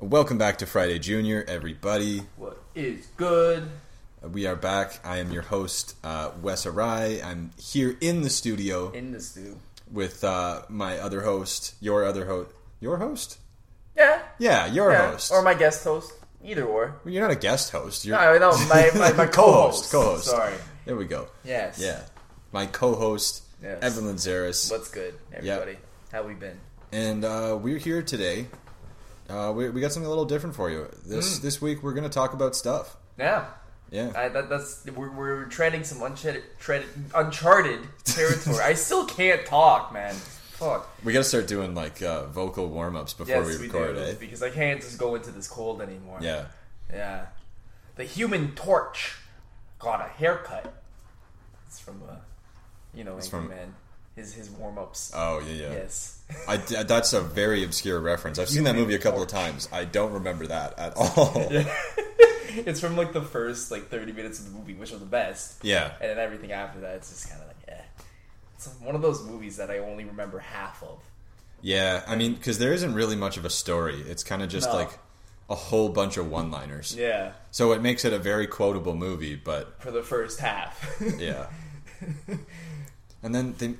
Welcome back to Friday Junior, everybody. What is good? We are back. I am your host, uh, Wes Arai. I'm here in the studio In the stew. with uh, my other host, your other host, your host. Yeah. Yeah, your yeah. host. Or my guest host. Either or. Well, you're not a guest host. You're No, no, my, my, my Co-host, co-host. co-host. Sorry. there. We go. Yes. Yeah, my co-host, Yes. Evelyn Zaris, What's good, everybody? How we been? and uh, we're here today. Uh, we, we got something a little different for you. This this week we're going to talk about stuff. Yeah. Yeah. I, that, that's we're, we're treading some uncharted, uncharted territory. I still can't talk, man. Fuck. We got to start doing like uh, vocal warm ups before Yes, we we, record, do eh? because I can't just go into this cold anymore. Yeah. Yeah. The Human Torch got a haircut. It's from uh, you know, It's from- Man. His his warm ups. Oh yeah, yeah. Yes. I, that's a very obscure reference. I've seen that movie a couple of times. I don't remember that at all. Yeah. it's from like the first like thirty minutes of the movie, which are the best, Yeah. and then everything after that, it's just kind of like, eh. It's one of those movies that I only remember half of. Yeah, I mean, because there isn't really much of a story. It's kind of just No. like a whole bunch of one-liners. Yeah, So it makes it a very quotable movie, but for the first half. yeah. and then they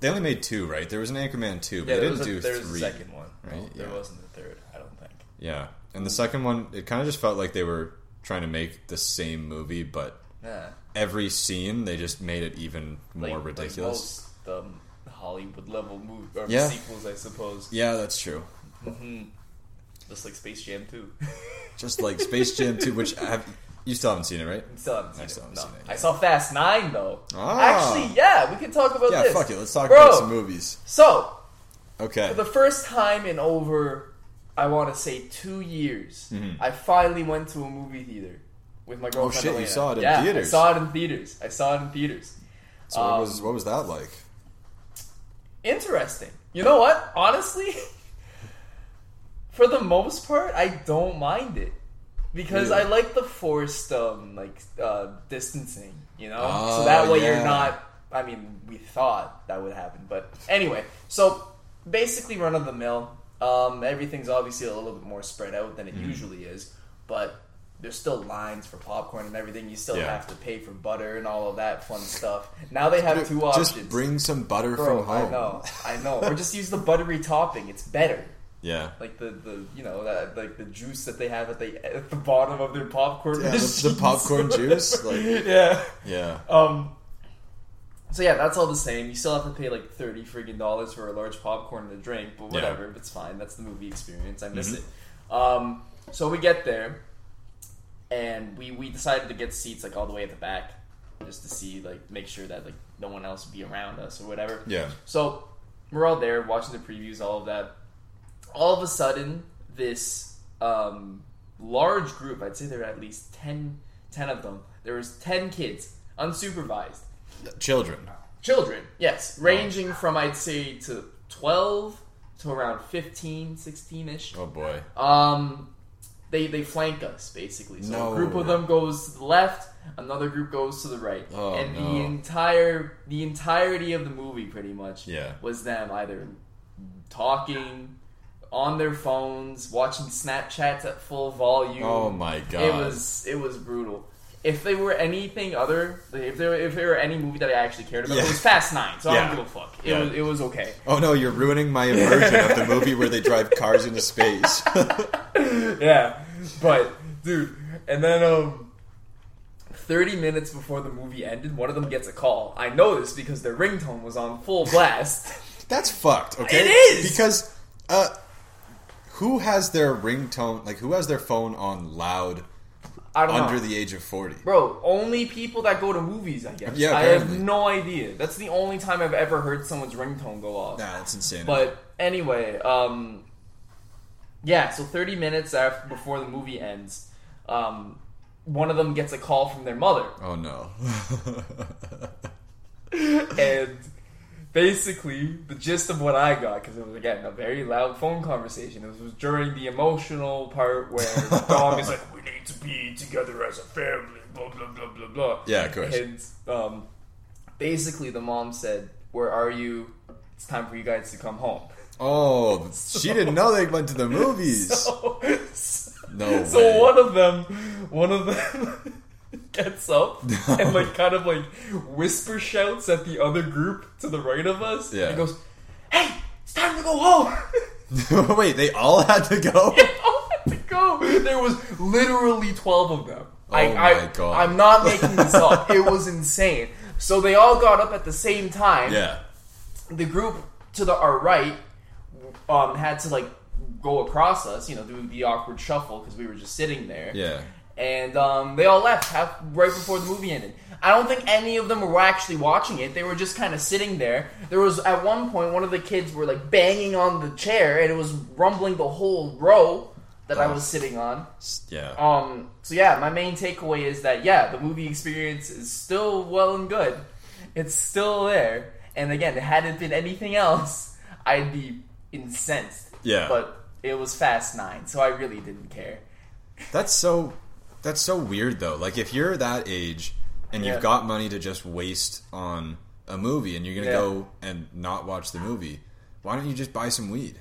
they only made two, right? There was an Anchorman two, but yeah, they didn't a, do there was three. a second one. Right? There Yeah. wasn't a third. I don't think. Yeah, and the second one, it kind of just felt like they were trying to make the same movie, but Yeah, every scene they just made it even like, more like ridiculous. most um, Hollywood level movie or Yeah. sequels, I suppose. yeah, that's true. Just like Space Jam 2. Just like Space Jam 2, which have, you still haven't seen it, right? Still haven't seen I it. haven't no. seen it, I saw Fast Nine though. Ah. Actually, yeah, we can talk about Yeah, this. fuck it. Let's talk Bro. about some movies. So, Okay. for the first time in over, I want to say two years, I finally went to a movie theater with my girlfriend. Mm-hmm. Oh, shit, you Elena. saw it in yeah, theaters. I saw it in theaters. I saw it in theaters. So what um, was what was that like? Interesting. You know what? Honestly, for the most part, I don't mind it because Really? I like the forced um like uh distancing. You know, Oh, so that way yeah. you're not. I mean, we thought that would happen, but anyway. So basically, run of the mill. Um, everything's obviously a little bit more spread out than it Mm-hmm. usually is, but there's still lines for popcorn and everything. You still Yeah. have to pay for butter and all of that fun stuff. Now they have two options. Just bring some butter Bro, from home. I know, I know. or just use the buttery topping. It's better. Yeah. Like the, the you know that like the juice that they have at the at the bottom of their popcorn. Yeah, the, the popcorn juice. Like, yeah. yeah. Um. So yeah, that's all the same. You still have to pay like thirty friggin' dollars for a large popcorn and a drink, but Yeah. whatever. It's fine. That's the movie experience. I miss Mhm. it. Um. So we get there, and we we decided to get seats like all the way at the back, just to see like make sure that like no one else would be around us or whatever. Yeah. So we're all there watching the previews, all of that. All of a sudden, this um, large group, I'd say there were at least 10, 10 of them, there was 10 kids, unsupervised. Children. Children, yes, ranging from, I'd say, to 12 to around 15, 16-ish. Oh boy. Um, they they flank us basically. So No. a group of them goes to the left, another group goes to the right, Oh, and no. the entire the entirety of the movie pretty much Yeah. was them either talking on their phones, watching Snapchats at full volume. Oh my god. It was it was brutal. If they were anything other, if there if there were any movie that I actually cared about, Yeah. it was Fast Nine. So I don't give a fuck. It Yeah. was it was okay. Oh no, you're ruining my immersion of the movie where they drive cars into space. yeah, but dude, and then um, thirty minutes before the movie ended, one of them gets a call. I know this because their ringtone was on full blast. That's fucked, okay? It is! Because uh who has their ringtone like who has their phone on loud I don't under know. the age of 40? Bro, only people that go to movies, I guess. Yeah, I have no idea. That's the only time I've ever heard someone's ringtone go off. Nah, that's insane. But anyway, um, yeah. So thirty minutes after before the movie ends, um, one of them gets a call from their mother, oh no. and basically the gist of what I got because it was again a very loud phone conversation. It was during the emotional part where Dom is like, "We need to be together as a family." Blah blah blah blah blah. Yeah, of course. And um, basically, the mom said, "Where are you? It's time for you guys to come home." Oh, she didn't know they went to the movies. So, No So one of them, one of them gets up and like kind of like whisper shouts at the other group to the right of us. Yeah. And goes, "Hey, it's time to go home." Wait, they all had to go? They all had to go. There was literally twelve of them. I, Oh I, my God. I'm not making this up. It was insane. So they all got up at the same time. Yeah. the group to the our right um, had to like go across us, you know, do the awkward shuffle because we were just sitting there. Yeah. And um, they all left half, right before the movie ended. I don't think any of them were actually watching it. They were just kind of sitting there. There was at one point one of the kids were like banging on the chair, and it was rumbling the whole row that I Oh. was sitting on. Yeah. Um, so yeah, my main takeaway is that yeah, the movie experience is still well and good. It's still there. And again, had it been anything else, I'd be incensed. Yeah. But it was Fast Nine, so I really didn't care. That's so that's so weird though. Like if you're that age and Yeah. you've got money to just waste on a movie and you're gonna Yeah. go and not watch the movie, why don't you just buy some weed?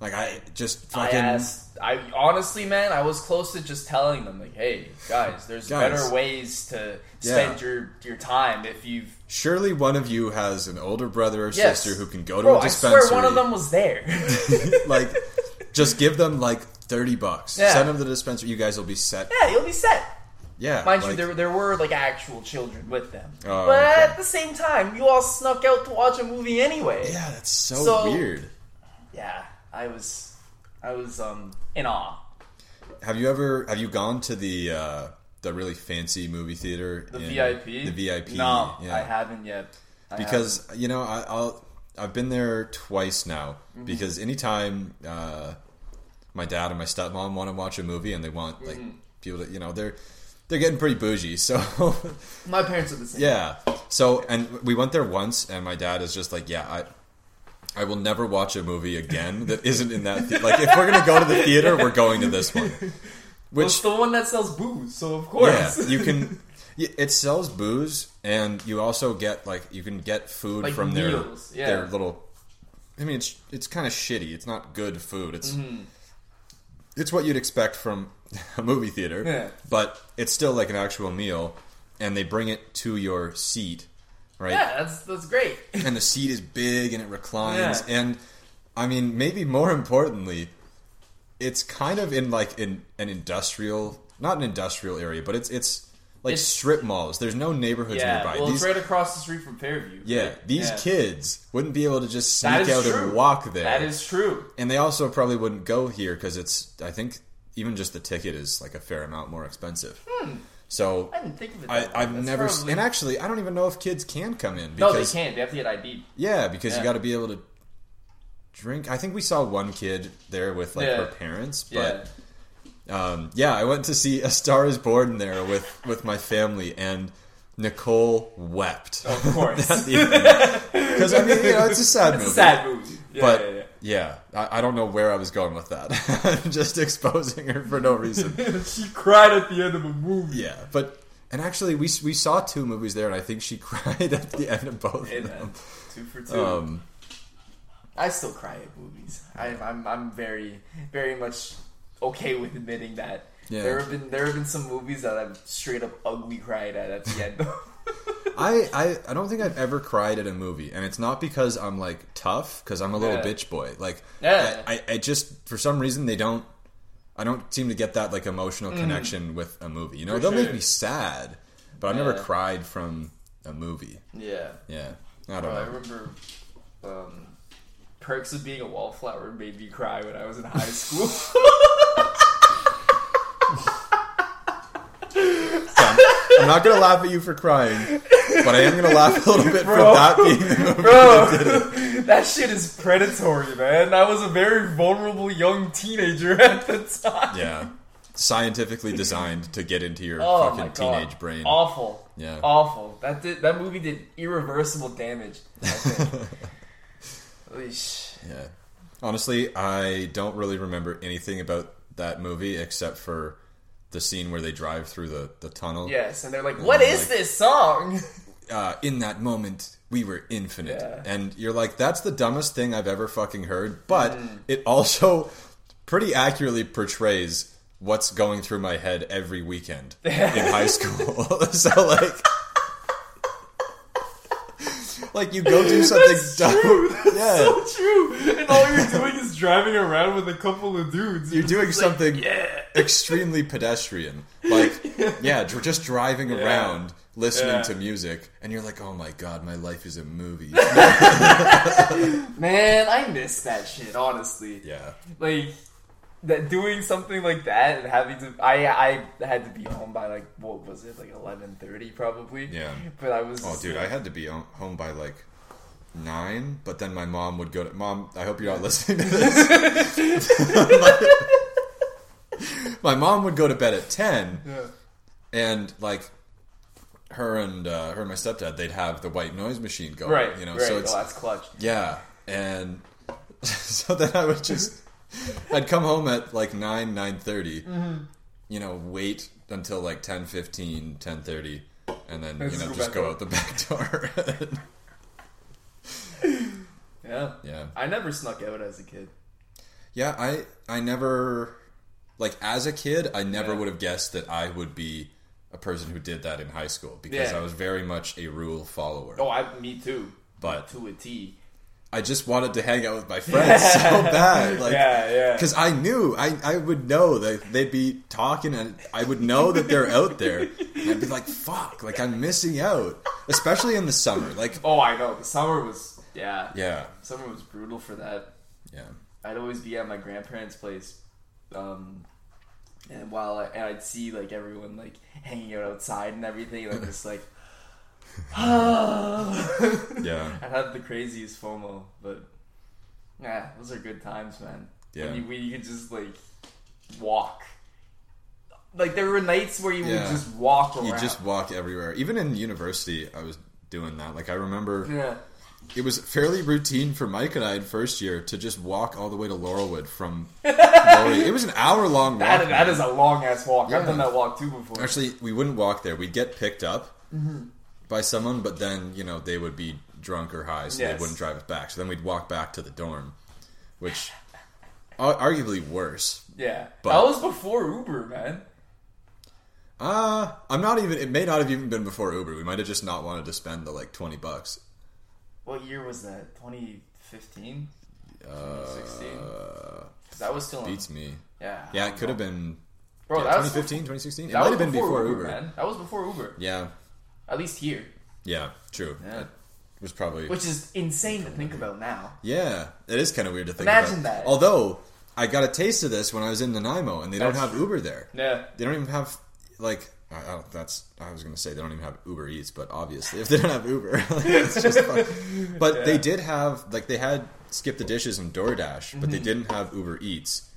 Like I just I fucking asked. I honestly, man, I was close to just telling them, like, "Hey, guys, there's Guys. better ways to spend Yeah. your your time if you've." surely one of you has an older brother or Yes. sister who can go to Bro, a I dispensary. swear one of them was there. like just give them like thirty bucks. Yeah. Send them to the dispensary. You guys will be set. yeah, you'll be set. Yeah, Mind you, there, there were like actual children with them, Oh, but okay. at the same time, you all snuck out to watch a movie anyway. yeah, that's so, So- weird. Yeah, I was, I was um in awe. Have you ever have you gone to the uh, the really fancy movie theater? The in- VIP, The VIP. No, yeah. I haven't yet. I because you know I, I'll I've been there twice now Mm-hmm. because anytime uh, my dad and my stepmom want to watch a movie and they want like Mm-hmm. people to you know they're they're getting pretty bougie so my parents are the same. yeah so and we went there once and my dad is just like yeah I. I will never watch a movie again that isn't in that. The- like, if we're gonna go to the theater, we're going to this one. Well, Which it's the one that sells booze, so of course. yeah, you can. It sells booze, and you also get like you can get food Like from meals, their yeah. their little. I mean, it's it's kind of shitty. It's not good food. It's Mm-hmm. It's what you'd expect from a movie theater, Yeah. but it's still like an actual meal, and they bring it to your seat, right? yeah, that's that's great. and the seat is big and it reclines Yeah. and i mean maybe more importantly it's kind of in like in an industrial not an industrial area but it's it's like It's- strip malls there's no neighborhoods Yeah, nearby well, these it's right across the street from Fairview. yeah right? these Yeah. kids wouldn't be able to just sneak out true. and walk there That is true. and they also probably wouldn't go here because it's i think even just the ticket is like a fair amount more expensive so Hmm. I didn't think of it. I, That's never, probably- and actually, I don't even know if kids can come in. no, Because they can't. They have to get ID. yeah, because you got to be able to drink. I think we saw one kid there with like Yeah. her parents, Yeah. but um, yeah, I went to see A Star Is Born there with with my family, and Nicole wept. Of course. Because I mean, you know, it's a sad It's movie. a sad movie. Yeah, but yeah, yeah. yeah, I, I don't know where I was going with that. I'm just exposing her for no reason. she cried at the end of a movie. Yeah, but and actually, we we saw two movies there, and I think she cried at the end of both Hey, of man. them. Two for two. Um, I still cry at movies. I, I'm I'm very very much okay with admitting that. Yeah. There have been there have been some movies that I've straight up ugly cried at at the end. I, I I don't think I've ever cried at a movie, and it's not because I'm like tough, because I'm a little Yeah. bitch boy. Like, Yeah. I, I, I just for some reason they don't. I don't seem to get that like emotional connection with a movie. You know, Mm. For they'll make me sad, but I've never cried from a movie. yeah. Yeah, I don't Bro, I remember um, Perks of Being a Wallflower made me cry when I was in high school. I'm not gonna laugh at you for crying, but I am gonna laugh a little bit for that being the movie. Bro, that shit is predatory, man. I was a very vulnerable young teenager at the time. Yeah, scientifically designed to get into your Oh fucking teenage brain. awful. Yeah. awful. That did that movie did irreversible damage. I think. Yeah. Honestly, I don't really remember anything about that movie except for the scene where they drive through the, the tunnel. yes, and they're like, "What is like- this song?" Uh, in that moment, we were infinite. Yeah. And you're like, that's the dumbest thing I've ever fucking heard. But Mm. it also pretty accurately portrays what's going through my head every weekend in high school. so like like you go do something That's dumb. true. That's yeah. so true. And all you're doing is driving around with a couple of dudes. You're doing just like, something yeah. extremely pedestrian. Like, yeah, dr- just driving Yeah. around, listening Yeah. to music, and you're like, oh my god, my life is a movie. Man, I miss that shit. Honestly, yeah. like that doing something like that and having to. I I had to be home by like what was it like eleven thirty probably. Yeah. But I was. Oh, dude, like- I had to be home by like nine, but then my mom would go to. Mom, I hope you're not listening to this. my mom would go to bed at 10, Yeah. and like her and uh, her and my stepdad, they'd have the white noise machine going. Right. You know, right. so it's oh, that's clutch. Yeah, and so then I would just I'd come home at like 9 9:30. Mm-hmm. You know, wait until like 10 15, 10:30 and then you know go just go out. out the back door. Yeah. yeah. I never snuck out as a kid. Yeah, I I never like as a kid, I never Yeah. would have guessed that I would be a person who did that in high school because Yeah. I was very much a rule follower. Oh, I me too. But To a T. I just wanted to hang out with my friends so bad. Like yeah, yeah. Because I knew, I, I would know that they'd be talking and I would know that they're out there. And I'd be like, fuck, like I'm missing out. Especially in the summer. Like, Oh, I know. The summer was yeah. yeah, Summer was brutal for that. yeah. I'd always be at my grandparents' place, um, and while I, and I'd see like everyone like hanging out outside and everything, and I'm just like, Yeah. I had the craziest FOMO, but yeah, those are good times, man. Yeah. when you, when you could just like walk. Like there were nights where you Yeah. would just walk around. You just walk everywhere. Even in university, I was doing that. Like, I remember yeah. it was fairly routine for Mike and I in first year to just walk all the way to Laurelwood from Laurier. It was an hour long walk. That, that is a long ass walk. Yeah. I've done that walk too before. Actually, we wouldn't walk there. We'd get picked up Mm-hmm. By someone, but then you know they would be drunk or high, so Yes. they wouldn't drive us back. So then we'd walk back to the dorm, which arguably worse. yeah, But- that was before Uber, man. Uh I'm not even. It may not have even been before Uber. We might have just not wanted to spend the like twenty bucks. What year was that? 2015? Uh, 2016? Because that was still beats me. yeah. Yeah, it could have been. Bro, yeah, that was 2015, 2016. It that might have been before, Uber, Uber. man. That was before Uber. Yeah, At least here, yeah, true. Yeah. It was probably. which is insane to think about now. Yeah, it is kind of weird to think Imagine about. that. Although I got a taste of this when I was in Nanaimo, and they don't have true. Uber there. Yeah, They don't even have like I, I don't, that's I was gonna say they don't even have Uber Eats, but obviously if they don't have Uber, it's just fun. But Yeah. they did have like they had Skip the Dishes and DoorDash, but they Mm-hmm. didn't have Uber Eats.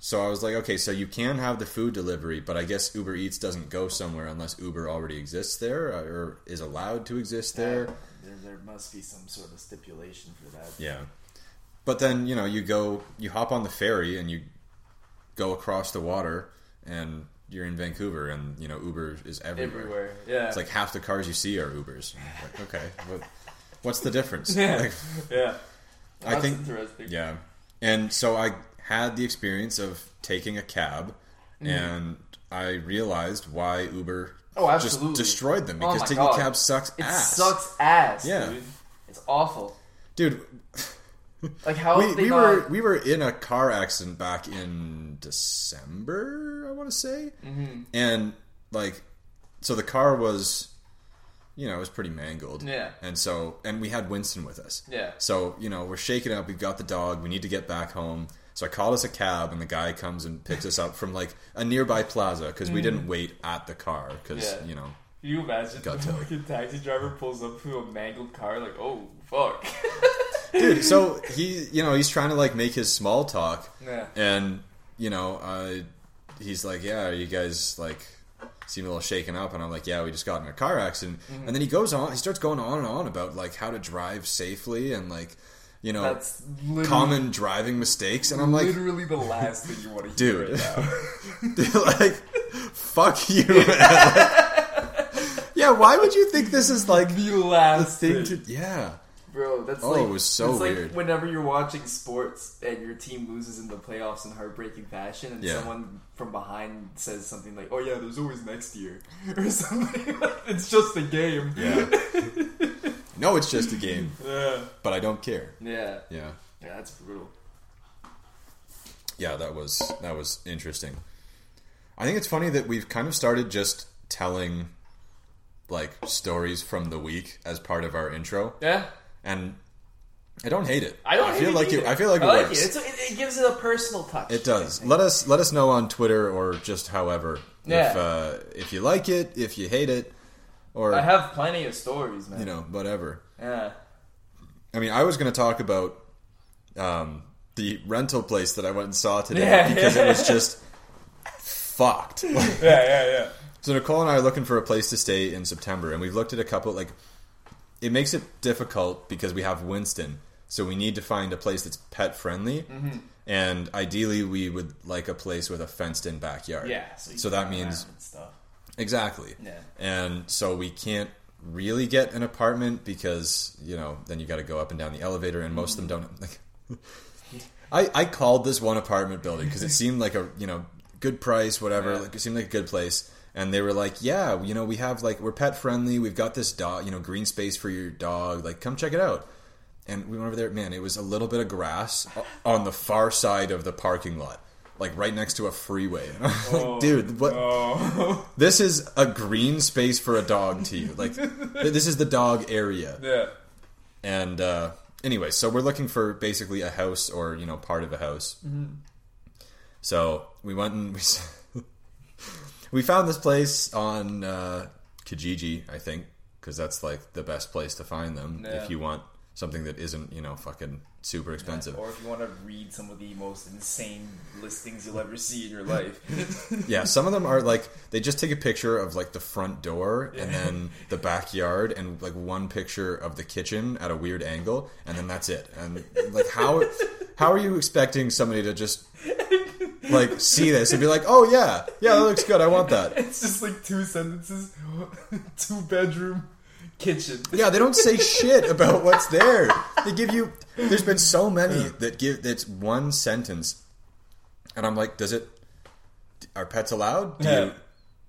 So I was like, okay, so you can have the food delivery, but I guess Uber Eats doesn't go somewhere unless Uber already exists there uh, or is allowed to exist there. There, there must be some sort of stipulation for that. Yeah. But then, you know, you go, you hop on the ferry and you go across the water and you're in Vancouver and, you know, Uber is everywhere. Everywhere, yeah. It's like half the cars you see are Ubers. Like, okay, what, what's the difference? Yeah. Like, yeah. I That's think, interesting. yeah. And so I had the experience of taking a cab Mm. and I realized why Uber Oh, just destroyed them Oh because my taking God. a cab sucks It ass. sucks ass, Yeah. dude. It's awful. Dude, Like how we, they we not- were we were in a car accident back in December, I want to say, Mm-hmm. and like, so the car was, you know, it was pretty mangled, Yeah. and so and we had Winston with us, Yeah. so you know we're shaking up. We've got the dog. We need to get back home. So I called us a cab, and the guy comes and picks us up from like a nearby plaza because we didn't wait at the car because Mm. Yeah. you know Can you imagine Got the towed. fucking taxi driver pulls up to a mangled car like, oh fuck. dude. So he, you know, he's trying to like make his small talk, yeah. and you know, uh, he's like, "Yeah, are you guys like seem a little shaken up?" And I'm like, "Yeah, we just got in a car accident." Mm-hmm. And then he goes on, he starts going on and on about like how to drive safely and like you know That's common driving mistakes, and I'm like, literally the last thing you want to hear Dude. right now. like, fuck you. Like, yeah, why would you think this is like the the last thing thing, to? Yeah, Bro, that's Oh, like it was so it's like weird. whenever you're watching sports and your team loses in the playoffs in heartbreaking fashion, and Yeah. someone from behind says something like, "Oh yeah, there's always next year," or something. like, it's just a game. Yeah. No, it's just a game, yeah, but I don't care. yeah, Yeah. yeah. That's brutal. Yeah, that was that was interesting. I think it's funny that we've kind of started just telling like stories from the week as part of our intro, Yeah, and I don't hate it. I don't. I feel it like either. it. I feel like it I like works. it. It's, it. It gives it a personal touch. It does. Let us let us know on Twitter or just however Yeah. if uh, if you like it, if you hate it, or I have plenty of stories, man. you know whatever. Yeah. I mean, I was going to talk about um, the rental place that I went and saw today Yeah. because it was just fucked. Yeah, yeah, yeah. so Nicole and I are looking for a place to stay in September, and we've looked at a couple. Like, it makes it difficult because we have Winston, so we need to find a place that's pet friendly, Mm-hmm. and ideally, we would like a place with a fenced-in backyard. Yeah. So, you So that means stuff. Exactly. Yeah. And so we can't really get an apartment because you know then you got to go up and down the elevator, and most of them mm-hmm. don't. Like, I I called this one apartment building because it seemed like a you know good price, whatever. Yeah. Like it seemed like a good place, and they were like, yeah, you know, we have like we're pet friendly. We've got this dog, you know, green space for your dog. Like, come check it out. And we went over there. Man, it was a little bit of grass on the far side of the parking lot. Like right next to a freeway, and I'm like, dude, what? Oh. This is a green space for a dog to you. Like, this is the dog area. yeah. And uh, anyway, so we're looking for basically a house or you know part of a house. So we went and we we found this place on uh, Kijiji, I think, because that's like the best place to find them Yeah. if you want something that isn't you know fucking super expensive. Or if you want to read some of the most insane listings you'll ever see in your life. Yeah, some of them are like they just take a picture of like the front door and then the backyard and like one picture of the kitchen at a weird angle and then that's it. And like how how are you expecting somebody to just like see this and be like, "Oh yeah. Yeah, that looks good. I want that." it's just like two sentences, two bedroom, kitchen. Yeah, they don't say shit about what's there. They give you there's been so many that give that's one sentence. And I'm like, "Does it are pets allowed? Do Yeah. you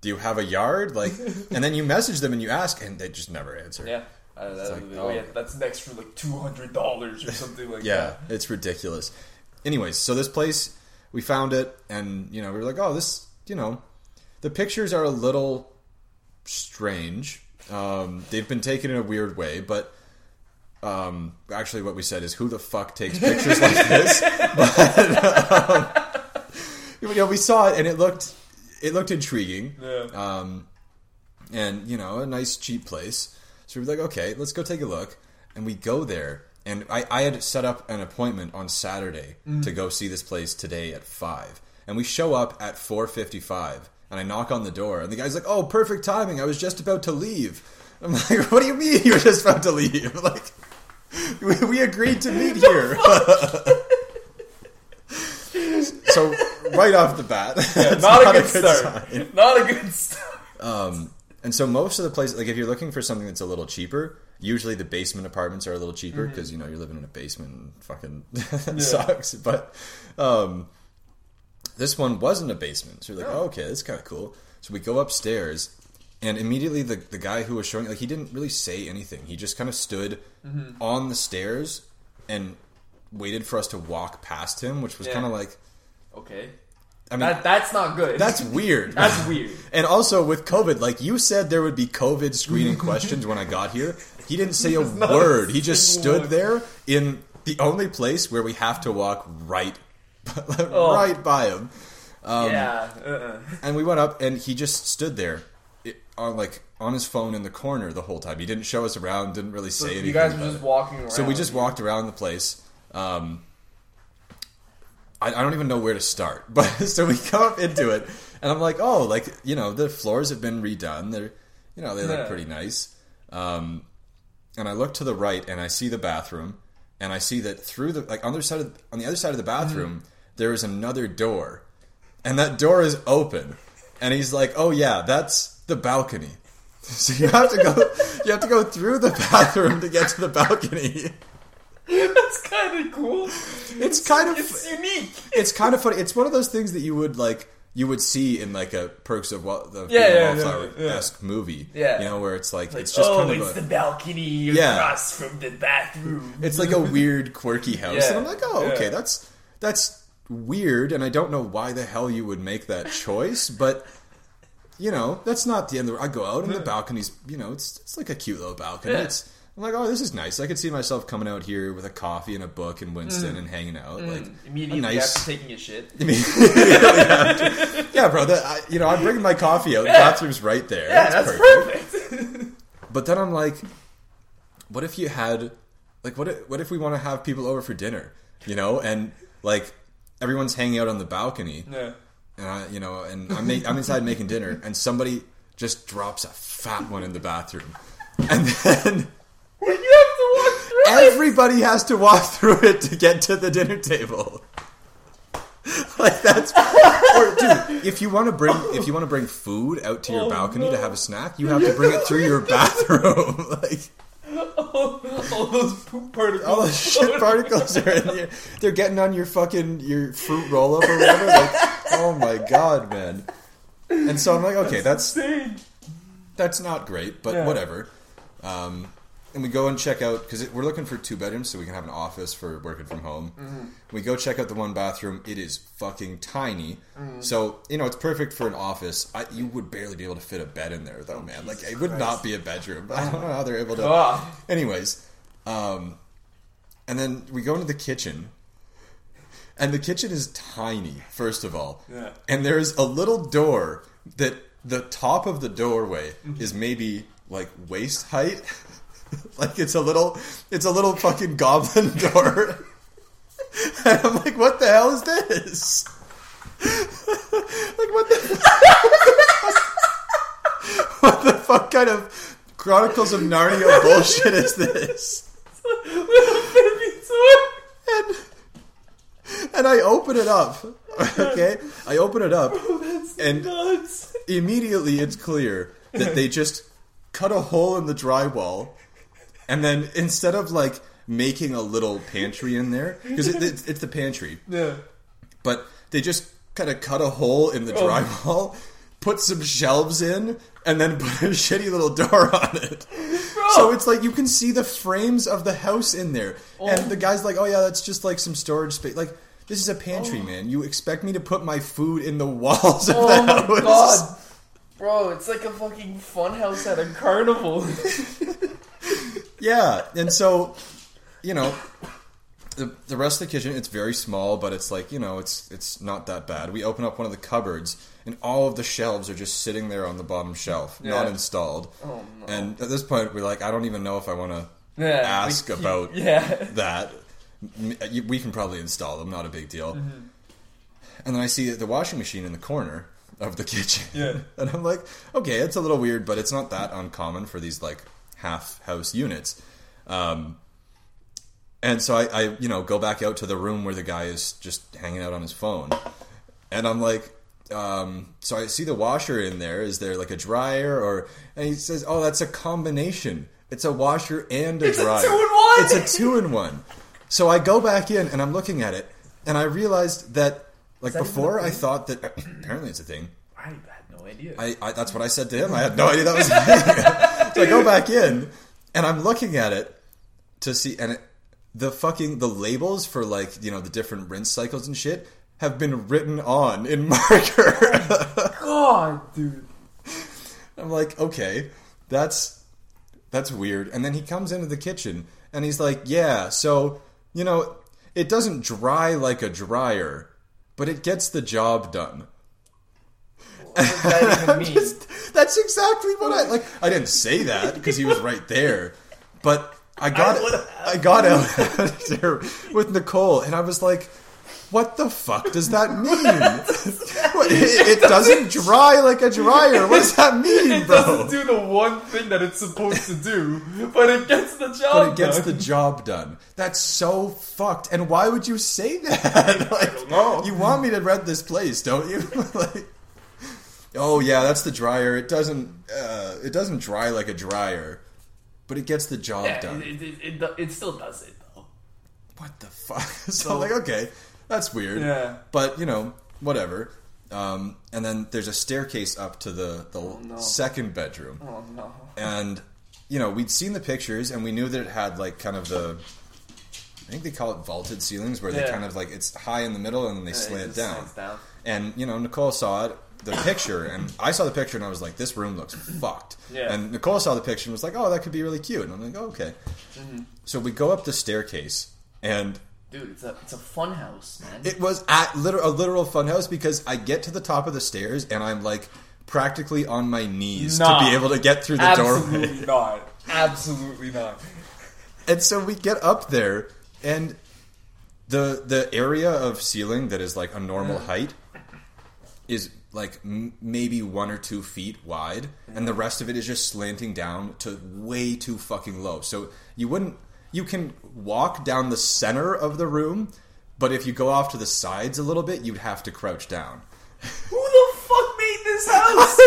do you have a yard?" Like and then you message them and you ask and they just never answer. Yeah. Uh, that, like, oh, oh. yeah, that's next for like two hundred dollars or something like that. Yeah, it's ridiculous. Anyways, so this place we found it, and you know we were like, oh, this, you know, the pictures are a little strange. Um, they've been taken in a weird way, but um, actually, what we said is, who the fuck takes pictures like this? But um, you know, we saw it, and it looked it looked intriguing. Yeah. Um, and you know, a nice cheap place. So we were like, okay, let's go take a look. And we go there, and I, I had set up an appointment on Saturday to go see this place today at five. And we show up at four fifty-five, and I knock on the door, and the guy's like, "Oh, perfect timing! I was just about to leave." I'm like, "What do you mean you were just about to leave?" Like, we, we agreed to meet here. so right off the bat, it's not, a good, start. sign. Not a good start. Um, and so most of the places, like if you're looking for something that's a little cheaper, usually the basement apartments are a little cheaper Mm-hmm. because you know you're living in a basement and fucking sucks. But um, this one wasn't a basement, so you're like, oh, okay, that's kind of cool. So we go upstairs, and immediately the the guy who was showing, like, he didn't really say anything. He just kind of stood Mm-hmm. on the stairs and waited for us to walk past him, which was Yeah. kind of like, Okay. I mean, That, that's not good. that's weird. that's weird. And also with COVID, like you said, there would be COVID screening questions when I got here. He didn't say a not a word. He just stood one. there in the only place where we have to walk right, Oh. right by him. Um, yeah. Uh-uh. And we went up, and he just stood there, it, on like on his phone in the corner the whole time. He didn't show us around. Didn't really say So anything. you guys were just it. walking around. So we just walked around the place. Um, I, I don't even know where to start, but so we come up into it, and I'm like, oh, like you know, the floors have been redone. They're, you know, they look Yeah. pretty nice. Um, and I look to the right, and I see the bathroom, and I see that through the like on the other side of on the other side of the bathroom, there is another door, and that door is open. And he's like, oh yeah, that's the balcony. So you have to go, you have to go through the bathroom to get to the balcony. That's kind of cool. It's kind of It's unique. it's kind of funny. It's one of those things that you would like you would see in like a Perks of Wa- the Yeah, yeah, Wallflower yeah, yeah. movie. Yeah. you know where it's like, Like, it's just oh, kind of it's a, the balcony across from the bathroom. it's like a weird quirky house, and I'm like, oh, okay, that's that's weird, and I don't know why the hell you would make that choice, but. You know, that's not the end of the I go out and the balcony's, you know, it's it's like a cute little balcony. Yeah. It's I'm like, oh, this is nice. I could see myself coming out here with a coffee and a book in Winston and hanging out. Like Mm. Immediately a nice, after taking a shit. Mean, yeah, bro. That, I, you know, I'm bringing my coffee out. The bathroom's right there. Yeah, That's that's perfect. perfect. But then I'm like, what if you had, like, what if, what if we want to have people over for dinner? You know, and like everyone's hanging out on the balcony, yeah. and I, you know, and I'm make, I'm inside making dinner, and somebody just drops a fat one in the bathroom, and then Well, you have to walk through it. everybody has to walk through it to get to the dinner table. like that's or dude, if you want to bring if you want to bring food out to your Oh, balcony no. to have a snack, you have to bring it through your bathroom. like all, all those poop particles. all the shit particles are in here. They're getting on your fucking your fruit roll up or whatever. Like, oh my god, man. And so I'm like, okay, that's insane. that's not great, but Yeah. whatever. Um, and we go and check out because we're looking for two bedrooms so we can have an office for working from home. Mm-hmm. We go check out the one bathroom. It is fucking tiny, Mm. so you know it's perfect for an office. I, you would barely be able to fit a bed in there, though, man. Like it would not be a bedroom. I don't know how they're able to. God. Anyways, um, and then we go into the kitchen, and the kitchen is tiny. First of all, Yeah. and there's a little door that the top of the doorway Mm-hmm. is maybe like waist height. like it's a little, it's a little fucking goblin door. and I'm like, what the hell is this? like what the? what the fuck kind of Chronicles of Narnia bullshit is this? And and I open it up. Okay, I open it up, oh, That's And- nuts. immediately it's clear that they just cut a hole in the drywall and then instead of like making a little pantry in there because it, it's, it's the pantry. Yeah. but they just kind of cut a hole in the Oh. drywall put some shelves in and then put a shitty little door on it. So it's like you can see the frames of the house in there. Oh. And the guy's like oh yeah that's just like some storage space. Like this is a pantry oh. man. You expect me to put my food in the walls of Oh the my house? God. Bro, it's like a fucking funhouse at a carnival. Yeah, and so you know, the the rest of the kitchen it's very small, but it's like you know it's it's not that bad. We open up one of the cupboards, and all of the shelves are just sitting there on the bottom shelf, not installed. Oh, no. And at this point, we're like, I don't even know if I want to Yeah, ask you- about Yeah. that. We can probably install them, not a big deal. Mm-hmm. And then I see the washing machine in the corner of the kitchen. Yeah. And I'm like, okay, it's a little weird, but it's not that uncommon for these like half house units. Um, and so I, I, you know, go back out to the room where the guy is just hanging out on his phone. And I'm like, um, so I see the washer in there. Is there like a dryer or? And he says, "Oh, that's a combination. It's a washer and a It's a dryer. two-in-one!" It's a two in one." So I go back in and I'm looking at it, and I realized that, like that before, I thought that apparently it's a thing. I had no idea. I, I that's what I said to him. I had no idea that was a thing. so I go back in and I'm looking at it to see and it, the fucking the labels for like you know the different rinse cycles and shit have been written on in marker. God, dude. I'm like, okay, that's that's weird. And then he comes into the kitchen and he's like, yeah, so you know, it doesn't dry like a dryer, but it gets the job done. That? Just- that's exactly what I like. I didn't say that because he was right there, but I got I I got out there with Nicole, and I was like, "What the fuck does that mean? It, it doesn't dry like a dryer. What does that mean, It bro?" doesn't do the one thing that it's supposed to do, but it gets the job but it gets done. the job done. That's so fucked. And why would you say that? like, don't know. You want me to rent this place, don't you? like, oh yeah, that's the dryer. It doesn't. Uh, it doesn't dry like a dryer, but it gets the job Yeah, done. it, it, it, it, still does it though. what the fuck? So, I'm like, okay, that's weird. Yeah. But you know, whatever. Um, and then there's a staircase up to the the no. second bedroom, Oh no. and you know we'd seen the pictures and we knew that it had like kind of the. I think they call it vaulted ceilings, where they kind of like it's high in the middle and then they Yeah, it down. down. And you know, Nicole saw it, the picture, and I saw the picture, and I was like, "This room looks fucked." Yeah. And Nicole saw the picture and was like, "Oh, that could be really cute." And I'm like, oh, "Okay." Mm-hmm. So we go up the staircase, and Dude, it's a it's a fun house, man. it was at literal, a literal funhouse because I get to the top of the stairs, and I'm like practically on my knees Nah. to be able to get through the doorway. Absolutely not. Absolutely not. And so we get up there, and the the area of ceiling that is like a normal height is like m- maybe one or two feet wide, and the rest of it is just slanting down to way too fucking low. So you wouldn't you can walk down the center of the room, but if you go off to the sides a little bit, you'd have to crouch down. Who the fuck made this house?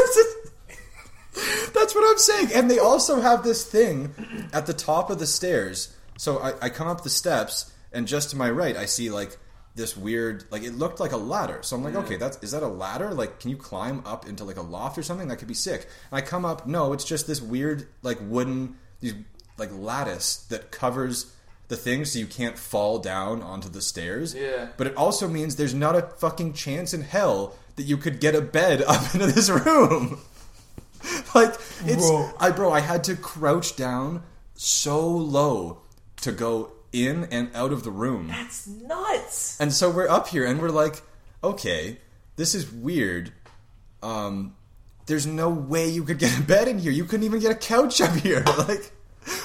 That's what I'm saying. And they also have this thing at the top of the stairs. So I, I come up the steps, and just to my right, I see like this weird, like it looked like a ladder. So I'm like, okay, that's is that a ladder? Like, can you climb up into like a loft or something? That could be sick. And I come up, no, it's just this weird like wooden, these like lattice that covers the thing so you can't fall down onto the stairs. Yeah. But it also means there's not a fucking chance in hell that you could get a bed up into this room. like it's Bro. I bro, I had to crouch down so low to go in and out of the room. That's nuts. And so we're up here and we're like, okay, this is weird. Um there's no way you could get a bed in here. You couldn't even get a couch up here. Like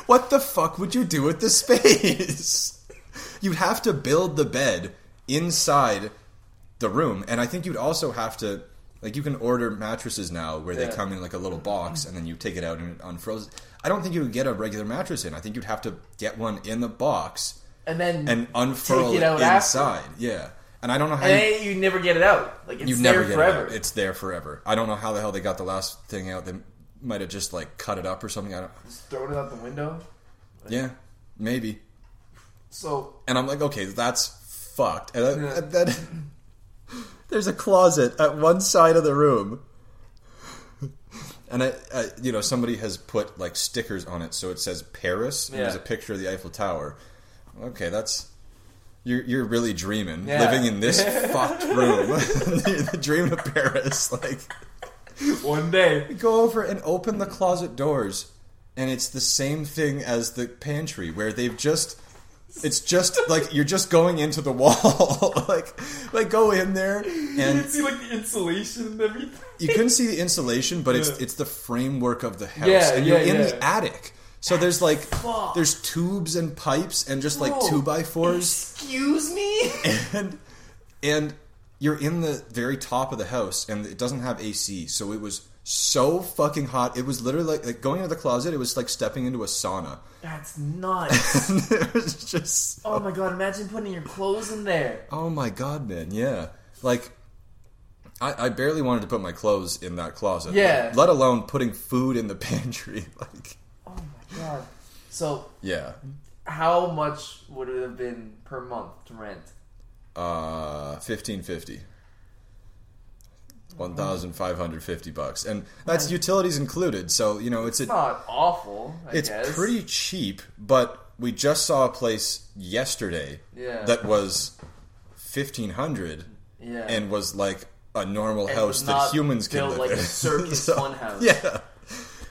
what the fuck would you do with the space? You'd have to build the bed inside the room, and I think you'd also have to like you can order mattresses now where they come in like a little box mm-hmm. and then you take it out and it unfroze. I don't think you would get a regular mattress in. I think you'd have to get one in the box And then and unfurl it it, out after. inside. Yeah, and I don't know how and you, you never get it out. Like it's you there never get forever. it out. It's there forever. I don't know how the hell they got the last thing out. They might have just like cut it up or something. I don't. Just throw it out the window. Yeah, maybe. So And I'm like, okay, that's fucked. And, then- Yeah. then there's a closet at one side of the room. And I, I, you know, somebody has put like stickers on it, so it says Paris. And there's a picture of the Eiffel Tower. Okay, that's you're you're really dreaming, Yeah. living in this fucked room, the dream of Paris. Like, one day, go over and open the closet doors, and it's the same thing as the pantry, where they've just. It's just like you're just going into the wall, like like go in there, you and can see like the insulation and everything. you couldn't see the insulation, but it's Yeah. it's the framework of the house, Yeah, and you're yeah, in yeah. the attic. So there's like Fuck. there's tubes and pipes and just like Bro, two by fours, Excuse me. and and you're in the very top of the house, and it doesn't have AC, so it was so fucking hot. It was literally like, like going into the closet. It was like stepping into a sauna. That's nuts. it was just oh my god! Imagine putting your clothes in there. Oh my god, man! Yeah, like I, I barely wanted to put my clothes in that closet. Yeah. let alone putting food in the pantry. Like, Oh my god. So, yeah, how much would it have been per month to rent? uh, fifteen fifty. One thousand five hundred fifty bucks, and that's utilities included. So you know it's It's a, not awful. I it's guess. pretty cheap. But we just saw a place yesterday Yeah. that was fifteen hundred Yeah. and was like a normal And house that humans can live like in. a circus So, fun house. Yeah,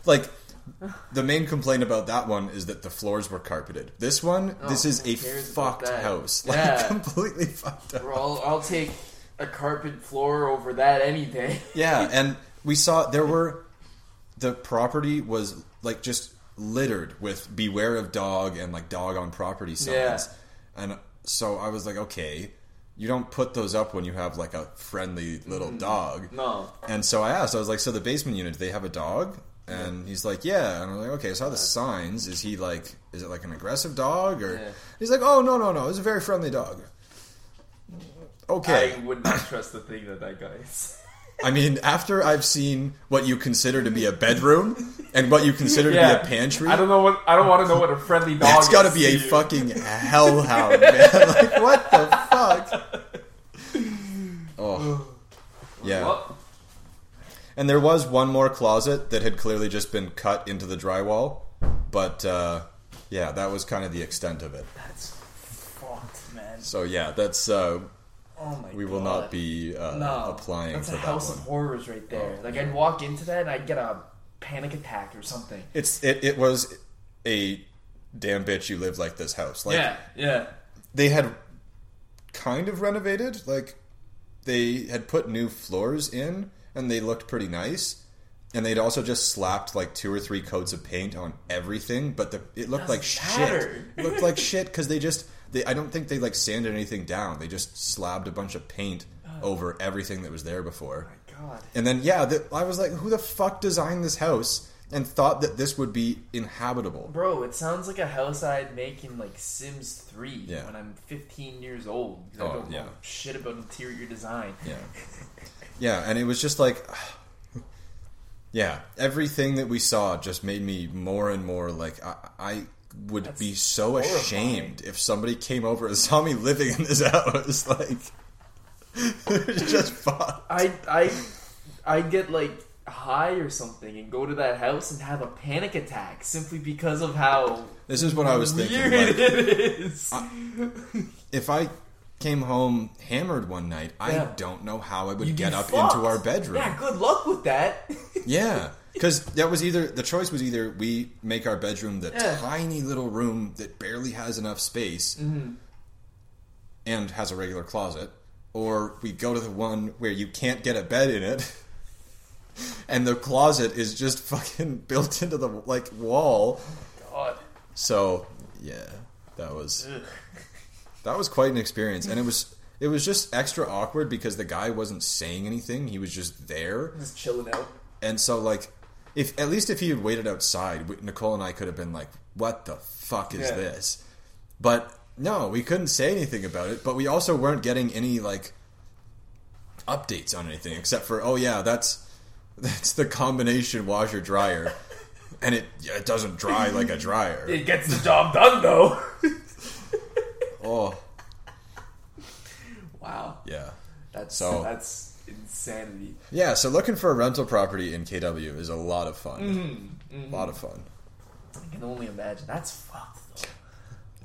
like the main complaint about that one is that the floors were carpeted. This one, Oh, this is a fucked house, like Yeah. completely fucked up. I'll, I'll take a carpet floor over that any day. Yeah, and we saw there were the property was like just littered with beware of dog and like dog on property signs. Yeah. And so I was like, okay, you don't put those up when you have like a friendly little dog. No. And so I asked, I was like, so the basement unit, do they have a dog? And he's like, yeah. And I'm like, okay, so are the signs? Is he like, is it like an aggressive dog? Or Yeah. he's like, oh, no, no, no, it's a very friendly dog. Okay. I would not trust the thing that that guy is. I mean, after I've seen what you consider to be a bedroom and what you consider to be a pantry. I don't know what. I don't want to know what a friendly dog. That's got to be a you. fucking hellhound, man. like what the fuck? Oh, yeah. Well, And there was one more closet that had clearly just been cut into the drywall, but uh, yeah, that was kind of the extent of it. that's fucked, man. So yeah, that's uh, Oh my. we will God. not be uh, no, applying That's for a that house one. of horrors right there. Oh, like. I'd walk into that and I'd get a panic attack or something. It's it, it was a damn bitch you live like this house. Like yeah, yeah. they had kind of renovated, like they had put new floors in and they looked pretty nice. And they'd also just slapped like two or three coats of paint on everything, but the, it looked like shit. It looked like shit because they just they I don't think they like sanded anything down. They just slabbed a bunch of paint oh. over everything that was there before. Oh my God. And then yeah, the, I was like, who the fuck designed this house and thought that this would be inhabitable? Bro, it sounds like a house I'd make in like Sims 3 Yeah. when I'm 15 years old. 'cause I Oh, don't yeah. know shit about interior design. Yeah. Yeah, and it was just like Yeah, everything that we saw just made me more and more like I, I would That's be so horrifying. ashamed if somebody came over and saw me living in this house. Like, it's just fucked. I I I get like high or something and go to that house and have a panic attack simply because of how This is what I was thinking. weird like, it is. if I came home hammered one night, I don't know how I would You'd get up fucked. into our bedroom. Yeah, good luck with that. Yeah, because that was either the choice was either we make our bedroom the Yeah. tiny little room that barely has enough space Mm-hmm. and has a regular closet, or we go to the one where you can't get a bed in it, and the closet is just fucking built into the like wall. God. So yeah, that was Ugh. that was quite an experience, and it was. It was just extra awkward because the guy wasn't saying anything. He was just there. Just chilling out. And so, like, if at least if he had waited outside, Nicole and I could have been like, "What the fuck is Yeah. this?" But no, we couldn't say anything about it. But we also weren't getting any like updates on anything except for, "Oh yeah, that's that's the combination washer dryer, and it yeah, it doesn't dry like a dryer." It gets the job done though. Oh wow. yeah, That's So- that's insanity. yeah. So looking for a rental property in KW is a lot of fun. Mm-hmm. A lot of fun. I can only imagine. That's fucked though.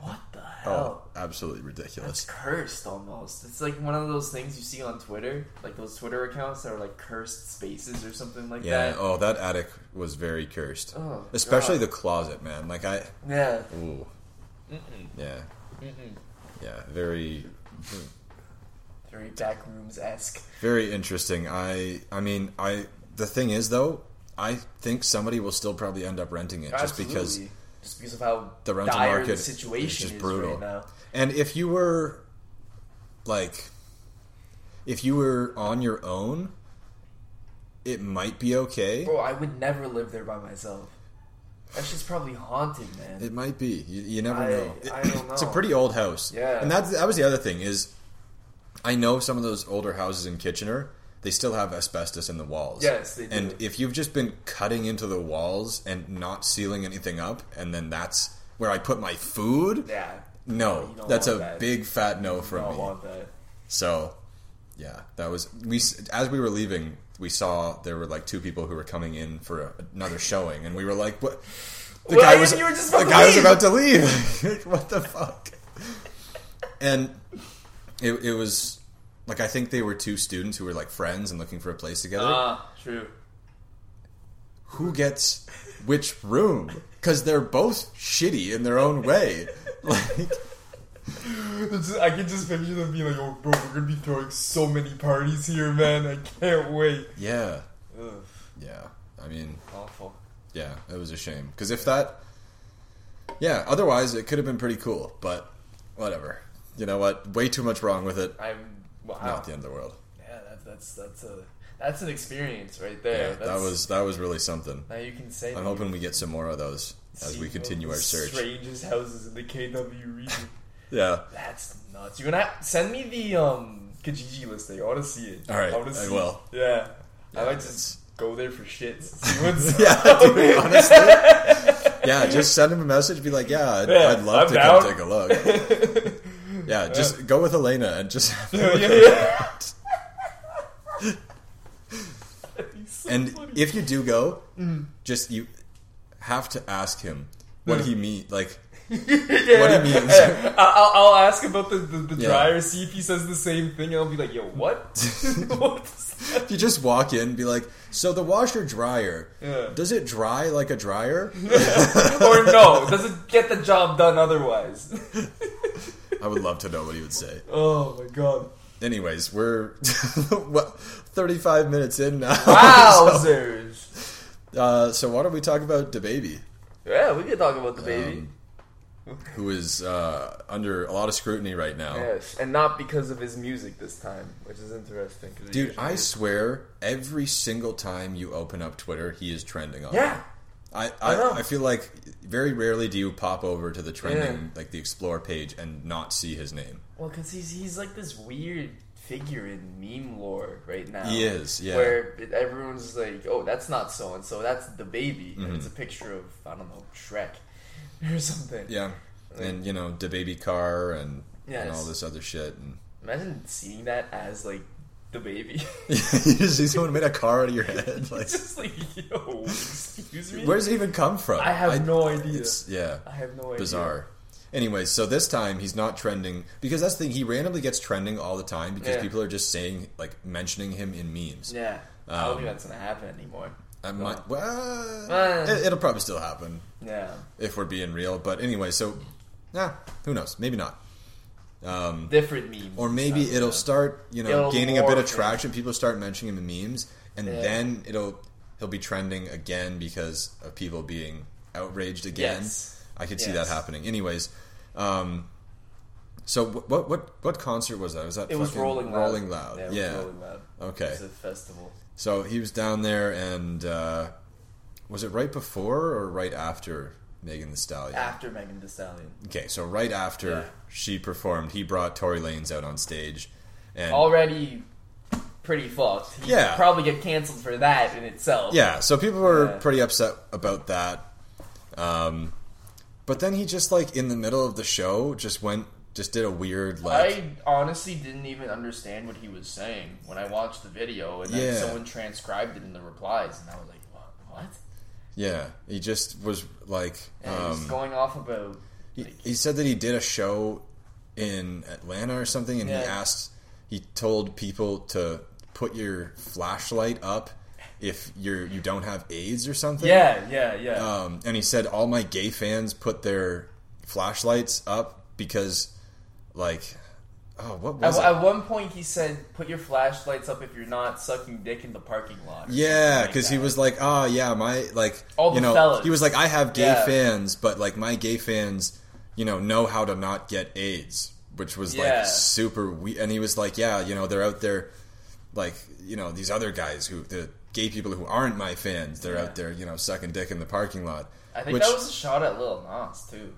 What the hell? Oh, hell? absolutely That's ridiculous. cursed almost. It's like one of those things you see on Twitter, like those Twitter accounts that are like cursed spaces or something like Yeah. that. Yeah. Oh, that attic was very cursed. Oh, Especially God. the closet, man. Like I, Yeah. ooh, Mm-mm. yeah, Mm-mm. yeah. Very, Very backrooms esque. very interesting. I, I mean, I. The thing is, though, I think somebody will still probably end up renting it just because. just because of how the rental market the situation is just is brutal. right now. And if you were, like, if you were on your own, it might be okay. Bro, I would never live there by myself. That shit's probably haunted, man. It might be. You, you never I- know. I don't know. It's a pretty old house. Yeah. And that's that was the other thing is I know some of those older houses in Kitchener, they still have asbestos in the walls. Yes, they do. And if you've just been cutting into the walls and not sealing anything up and then that's where I put my food, yeah. no. That's a that. big fat no from me. want that. So, yeah, that was we. As we were leaving, we saw there were like two people who were coming in for a, another showing, and we were like, "What?" The Well, guy was you were just the guy was leave. about to leave. What the fuck? And it, it was like I think they were two students who were like friends and looking for a place together. Ah, true. who gets which room? Because they're both shitty in their own way. Like, I can just picture them being like, "Oh, bro, we're gonna be throwing so many parties here, man. I can't wait." yeah, Ugh, yeah. I mean, awful. Yeah, it was a shame. Because if that. Yeah, otherwise it could have been pretty cool, but whatever. You know what? Way too much wrong with it. I'm wow. Not the end of the world. Yeah, that, that's that's a that's an experience right there. Yeah, that was that was really something. Now you can say. I'm hoping we get some more of those as we continue our search. Strangest houses in the KW region. Yeah. That's nuts. You gonna send me the um Kijiji listing? I want to see it. All right, I, wanna I see will. It. Yeah. Yeah, I might it's just go there for shits. See what's yeah, dude, honestly. Yeah, just send him a message. Be like, yeah, I'd, Yeah, I'd love I'm to down. come take a look. Yeah, just go with Elena and just. have Yeah, yeah. So And funny. if you do go, just you have to ask him what he mean. Like, yeah, what he means. I'll, I'll ask about the, the, the dryer, see if he says the same thing, and I'll be like, yo, what? That? if you just walk in, and be like, so the washer dryer, Yeah. does it dry like a dryer? or no, does it get the job done otherwise? I would love to know what he would say. oh my god. Anyways, we're what, 35 minutes in now. Wowzers. so, uh, so why don't we talk about DaBaby? yeah, we can talk about DaBaby. Um, who is uh, under a lot of scrutiny right now. yes, and not because of his music this time, which is interesting. Dude, I swear, every single time you open up Twitter, he is trending on. Yeah. I, I. I, I feel like very rarely do you pop over to the trending, Yeah. like the explore page, and not see his name. Well, because he's he's like this weird figure in meme lore right now. He is, yeah. Where everyone's like, "Oh, that's not so and so. That's DaBaby." Mm-hmm. it's a picture of I don't know Shrek or something. Yeah, and you know, DaBaby car and and all this other shit. And Imagine seeing that as like DaBaby. you just see someone made a car out of your head. Like, it's just like, yo, excuse me. where does it even come from? I have no idea. Yeah, I have no idea. bizarre. Anyways, so this time he's not trending because that's the thing. He randomly gets trending all the time because Yeah. people are just saying like mentioning him in memes. Yeah. I don't Um, think that's gonna happen anymore. I might, well, Uh. it'll probably still happen Yeah. if we're being real. But anyway, so yeah, who knows? Maybe not. Um, Different memes. or maybe it'll start, you know, It'll gaining a bit of traction. People start mentioning him in memes, and Yeah. then it'll he'll be trending again because of people being outraged again. Yes. I could see that happening. Anyways, um, so what what what concert was that? Was that It was Rolling Loud. Rolling Loud? Yeah. It Yeah. Rolling Loud. Okay. It's a festival. So he was down there, and uh, was it right before or right after Megan Thee Stallion? After Megan Thee Stallion. Okay, so right after Yeah. she performed, he brought Tory Lanez out on stage, and Already pretty fucked. He'd Yeah. probably get canceled for that in itself. yeah, so people were Yeah. pretty upset about that. Um, but then he just like in the middle of the show just went, just did a weird like, I honestly didn't even understand what he was saying when I watched the video, and then Yeah. someone transcribed it in the replies, and I was like, "What? What?" yeah, he just was like, And he was um, going off about he, like, he said that he did a show in Atlanta or something, and he asked, he told people to put your flashlight up if you're you don't have AIDS or something. yeah, yeah, yeah. Um, and he said all my gay fans put their flashlights up because, like, oh, what At, was it? at one point, he said, "Put your flashlights up if you're not sucking dick in the parking lot." Yeah, something like because he was like, oh yeah, my like, All you the know, fellas. he was like, I have gay Yeah. fans, but like my gay fans, you know, know how to not get AIDS, which was Yeah. like super weird. And he was like, yeah, you know, they're out there, like, you know, these other guys who the gay people who aren't my fans, they're Yeah. out there, you know, sucking dick in the parking lot. I think which- that was a shot at Lil Nas too.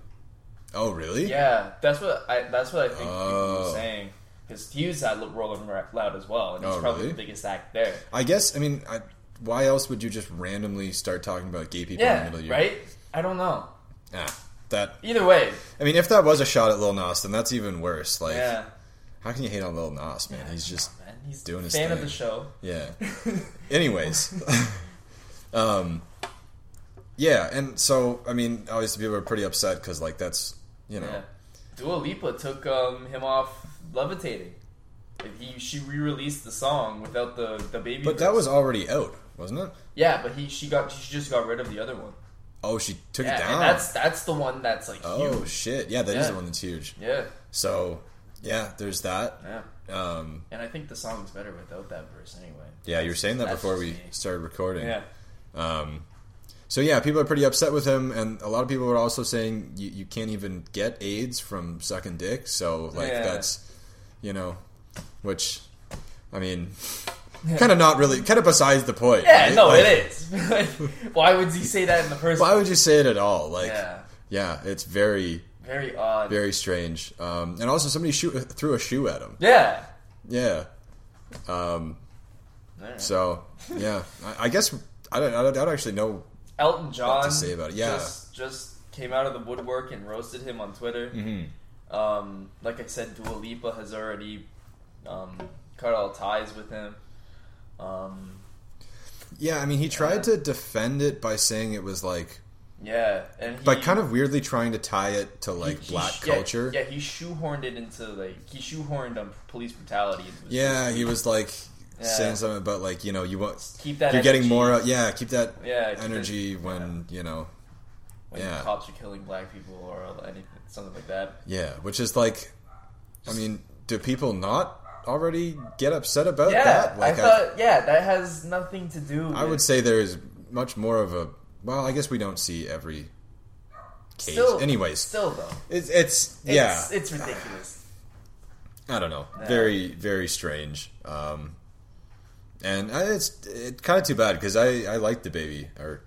Oh really? Yeah, that's what I. That's what I think people Oh. were saying. Because he was at Rolling Loud as well, and he's Oh, probably really? the biggest act there. I guess. I mean, I, why else would you just randomly start talking about gay people in the Yeah, middle of your right. I don't know. Ah, that. Either way, I mean, if that was a shot at Lil Nas, then that's even worse. Like, yeah. how can you hate on Lil Nas, man? He's just Oh, man, he's doing his fan of the show. yeah. Anyways, um, yeah, and so I mean, obviously people are pretty upset because like that's you know Yeah. Dua Lipa took um, him off levitating. Like, He she re-released the song without the DaBaby. but that was already out, wasn't it? yeah, but he she got she just got rid of the other one. Oh, she took Yeah, it down. that's that's the one that's like oh huge. shit! Yeah, that is Yeah. the one that's huge. Yeah, So yeah, there's that. yeah. Um, And I think the song's better without that verse anyway. yeah, you were saying that before we me. started recording. Yeah. Um, so yeah, people are pretty upset with him, and a lot of people are also saying you, you can't even get AIDS from sucking dick. So like Yeah. that's you know, which I mean, kind of not really, kind of besides the point. Yeah, right? no, Like, it is. Why would he say that in the first Why would you say it at all? Like, Yeah. yeah, it's very, Very odd. very strange. Um, and also, somebody shoot, threw a shoe at him. yeah. Yeah. Um, Alright. so yeah. I, I guess I don't, I don't, I don't actually know. Elton John say about it. Yeah. just, just came out of the woodwork and roasted him on Twitter. Mm-hmm. Um, like I said, Dua Lipa has already um, cut all ties with him. Um, Yeah, I mean, he tried to defend it by saying it was like, yeah, and he, but kind of weirdly trying to tie it to like he- he black yeah, culture. Yeah, he shoehorned it into like he shoehorned um, police brutality. Yeah, tweet. he was like Yeah. saying something about like you know you want keep that. you're getting energy. more. Yeah, keep that Yeah, keep energy when you know. when yeah. cops are killing black people or anything, something like that. Yeah, which is like, I mean, do people not already get upset about yeah, that? I thought. yeah, that has nothing to do. I would say there is much more of a. Well, I guess we don't see every case. Still, Anyways, still though, it's it's it's, yeah. it's ridiculous. I don't know. Yeah. Very very strange. Um, and I, it's it kind of too bad because I I liked DaBaby or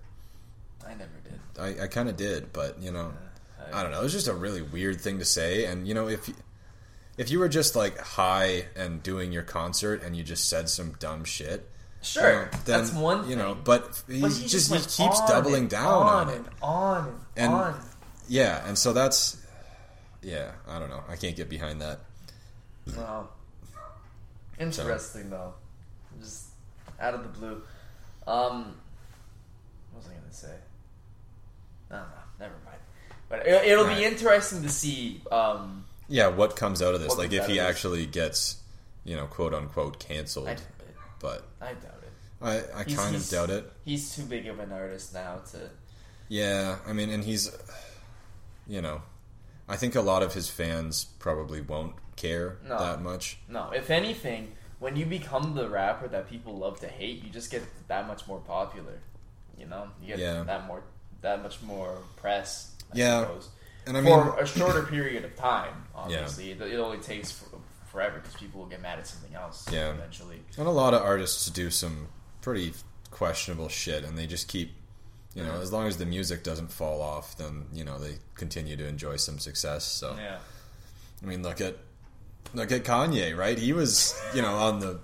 I never did. I, I kind of did, but you know. Uh, I, I don't know. It was just a really weird thing to say, and you know, if you, if you were just like high and doing your concert and you just said some dumb shit, Sure, you know, then, that's one. Thing. You know, but he But just, he keeps doubling down on, it. and on and, And- on. Yeah, and so that's yeah. I don't know. I can't get behind that. Wow. Interesting though. Just out of the blue. Um, what was I gonna say? No, no, never mind. But it, it'll be interesting to see. Um, Yeah, what comes out of this? Like if he actually gets, you know, quote unquote canceled. I doubt it. but I doubt it. I I He's- kind of doubt it. He's too big of an artist now to. Yeah, I mean, and he's, you know, I think a lot of his fans probably won't care No. that much. No, if anything, when you become the rapper that people love to hate, you just get that much more popular. You know, you get Yeah. that more, that much more press. I Yeah. suppose. And I mean, for a shorter period of time. Obviously, it, it only takes for, forever because people will get mad at something else. Yeah. eventually. and a lot of artists do some pretty questionable shit, and they just keep, you know, Mhm. as long as the music doesn't fall off, then you know they continue to enjoy some success. So Yeah, I mean, look at look at Kanye, right? He was, you know, on the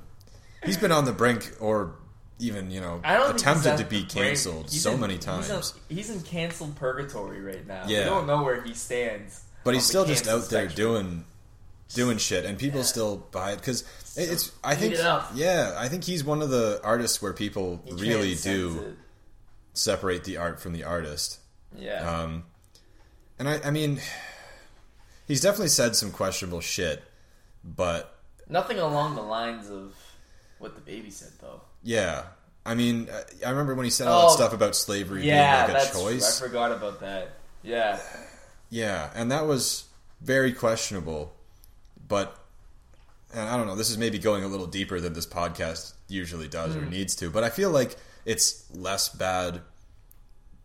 he's been on the brink or even you know attempted to be canceled so in- many he's times. in- He's in, canceled purgatory right now. Yeah. we don't know where he stands. but he's still just out there spectrum. doing doing shit and people Yeah. still buy it because it's i think it yeah i think he's one of the artists where people He really do it. separate the art from the artist Yeah, um and i i mean he's definitely said some questionable shit but nothing along the lines of what DaBaby said though. yeah i mean i I remember when he said all that Oh, stuff about slavery Yeah, being like a that's choice I forgot about that. Yeah, Yeah, and that was very questionable. But and I don't know, this is maybe going a little deeper than this podcast usually does Hmm. or needs to, but I feel like it's less bad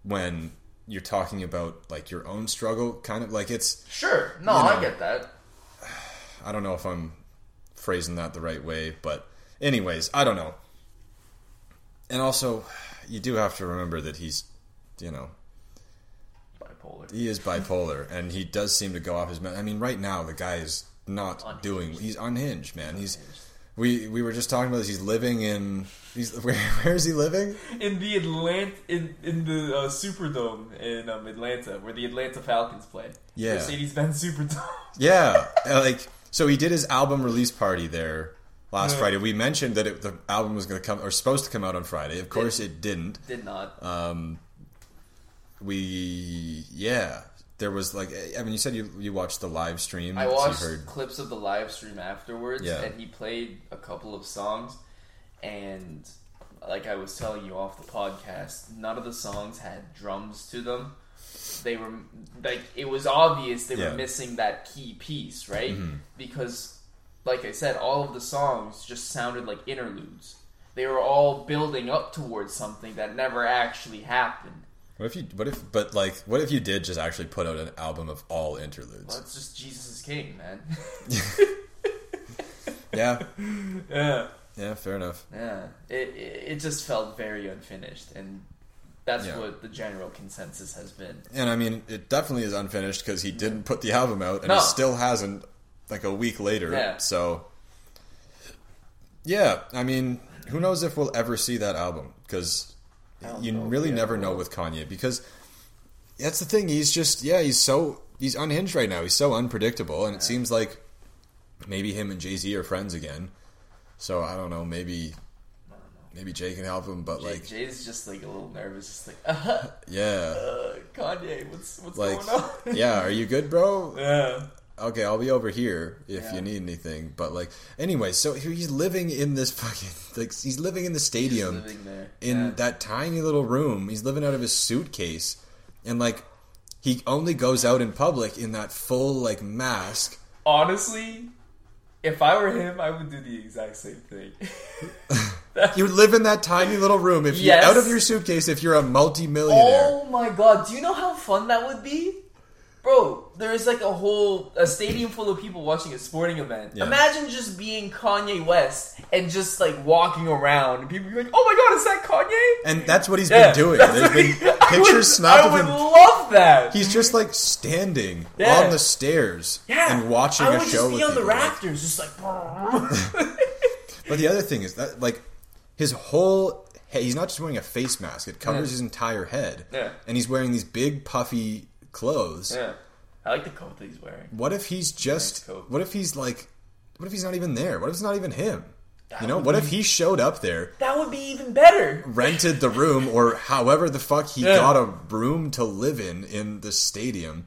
when you're talking about like your own struggle kind of like it's sure. No, You know. I get that. I don't know if I'm phrasing that the right way, but anyways, I don't know. And also you do have to remember that he's you know, Bipolar. He is bipolar, and he does seem to go off his. I mean, right now the guy is not Unhinged. doing. He's unhinged, man. He's. We we were just talking about this. He's living in. He's where where is he living? in the Atlanta in in the uh, Superdome in um, Atlanta, where the Atlanta Falcons play. Yeah. Mercedes-Benz Superdome. Yeah, like so he did his album release party there last. Friday. We mentioned that it, the album was going to come or supposed to come out on Friday. Of course, it didn't. Did not. Um, we yeah, there was like I mean, you said you you watched the live stream. I so watched heard clips of the live stream afterwards, Yeah. and he played a couple of songs, and like I was telling you off the podcast, none of the songs had drums to them. They were like it was obvious they Yeah. Mm-hmm. were missing that key piece, right? Because, like I said, all of the songs just sounded like interludes. They were all building up towards something that never actually happened. What if you? What if? But like, what if you did just actually put out an album of all interludes? Well, it's just Jesus is King, man. Yeah, yeah. yeah, fair enough. Yeah, it, it it just felt very unfinished, and that's Yeah. what the general consensus has been. And I mean, it definitely is unfinished because he didn't put the album out, and No. he still hasn't. Like a week later, Yeah. so Yeah, I mean, who knows if we'll ever see that album because you know really we never ever know with Kanye because that's the thing. He's just yeah, he's so he's unhinged right now. He's so unpredictable, and it seems like maybe him and Jay Z are friends again. So I don't know. Maybe maybe Jay can help him, but Jay, like Jay's just like a little nervous, just like, uh, yeah, uh, Kanye, what's what's like going on? yeah, are you good, bro? yeah. okay, I'll be over here if Yeah. you need anything. But like, anyway, so he- he's living in this fucking like he's living in the stadium Just living there. in Yeah. that tiny little room. He's living out of his suitcase, and like he only goes out in public in that full like mask. Honestly, if I were him, I would do the exact same thing. You live in that tiny little room. If Yes. you're out of your suitcase, if you're a multi-millionaire, Oh my god, do you know how fun that would be? Bro, there's like a whole a stadium full of people watching a sporting event. Yeah. Imagine just being Kanye West and just like walking around and people be like, "Oh my god, is that Kanye?" and that's what he's Yeah, been doing. There's been I pictures would- snapped I of would him. love that. He's just like standing Yeah. on the stairs and watching I a would show just be on the people, like- rafters, just like. But the other thing is that like his whole head, he's not just wearing a face mask; it covers Yeah. his entire head. Yeah. And he's wearing these big puffy clothes. yeah, I like the coat that he's wearing. What if he's just? Nice. What if he's like? What if he's not even there? What if it's not even him? That You know, what be- if he showed up there, That would be even better. rented the room, or however the fuck he Yeah. got a room to live in in the stadium,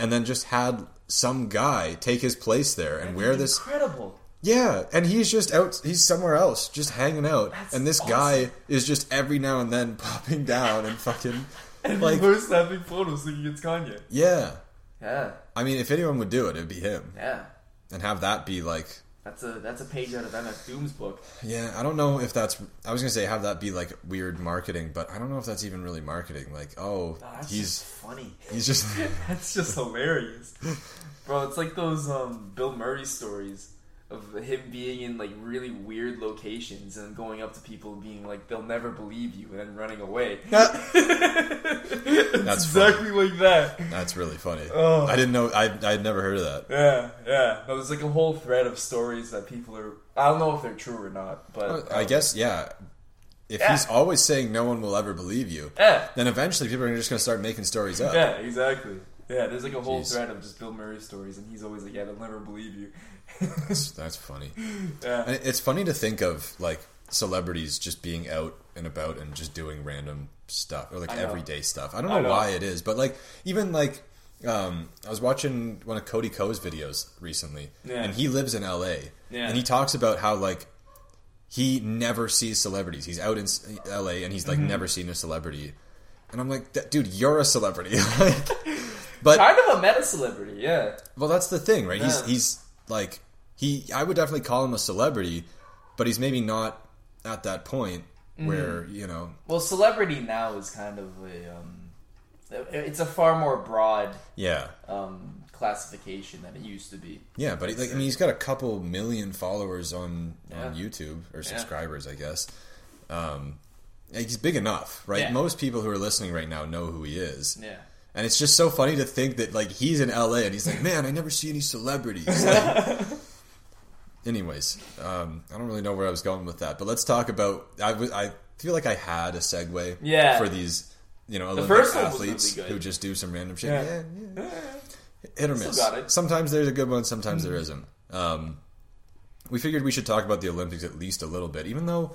and then just had some guy take his place there and wear this incredible. Yeah, and he's just out. He's somewhere else, just hanging out. That's and this awesome. guy is just every now and then popping down and fucking And like, we're snapping photos thinking it's Kanye. yeah. Yeah, I mean, if anyone would do it, it'd be him, yeah. and have that be like, That's a that's a page out of MF Doom's book. yeah. I don't know if that's. I was gonna say have that be like weird marketing, but I don't know if that's even really marketing. Like, oh, that's he's just funny. he's just That's just hilarious, bro. It's like those um, Bill Murray stories of him being in like really weird locations and going up to people and being like, "They'll never believe you," and then running away. it's That's exactly like that. that's really funny. Oh. I didn't know. I I had never heard of that. Yeah, yeah. No, there's like a whole thread of stories that people are. I don't know if they're true or not, but I um, guess yeah. If Yeah. he's always saying no one will ever believe you, Yeah, then eventually people are just gonna start making stories up. yeah, exactly. Yeah, there's like a whole Jeez. thread of just Bill Murray stories, and he's always like, "Yeah, they'll never believe you." That's, that's funny. yeah, And it's funny to think of like celebrities just being out and about and just doing random stuff or like everyday stuff. I don't I know, know. why it is, but like even like um, I was watching one of Cody Ko's videos recently, Yeah. and he lives in L.A. Yeah. and he talks about how like he never sees celebrities. He's out in L.A. and he's Mm-hmm. like never seen a celebrity, and I'm like, "That- dude, you're a celebrity. like, but kind of a meta celebrity. Yeah, well, that's the thing, right? He's he's like he. I would definitely call him a celebrity, but he's maybe not at that point Mm-hmm. where you know. Well, celebrity now is kind of a um, it's a far more broad Yeah, um, classification than it used to be. yeah, but he, like I mean, he's got a couple million followers on on YouTube or subscribers, I guess. Um, he's big enough, right? Yeah. Most people who are listening right now know who he is. Yeah. And it's just so funny to think that like he's in LA and he's like, man, I never see any celebrities. Like- anyways, um, I don't really know where I was going with that, but let's talk about. I w- I feel like I had a segue, Yeah. for these, you know, Olympic first athletes really who just do some random shit. Yeah. Yeah, yeah. hit or miss. got it. Sometimes there's a good one, sometimes there isn't. Um, we figured we should talk about the Olympics at least a little bit, even though,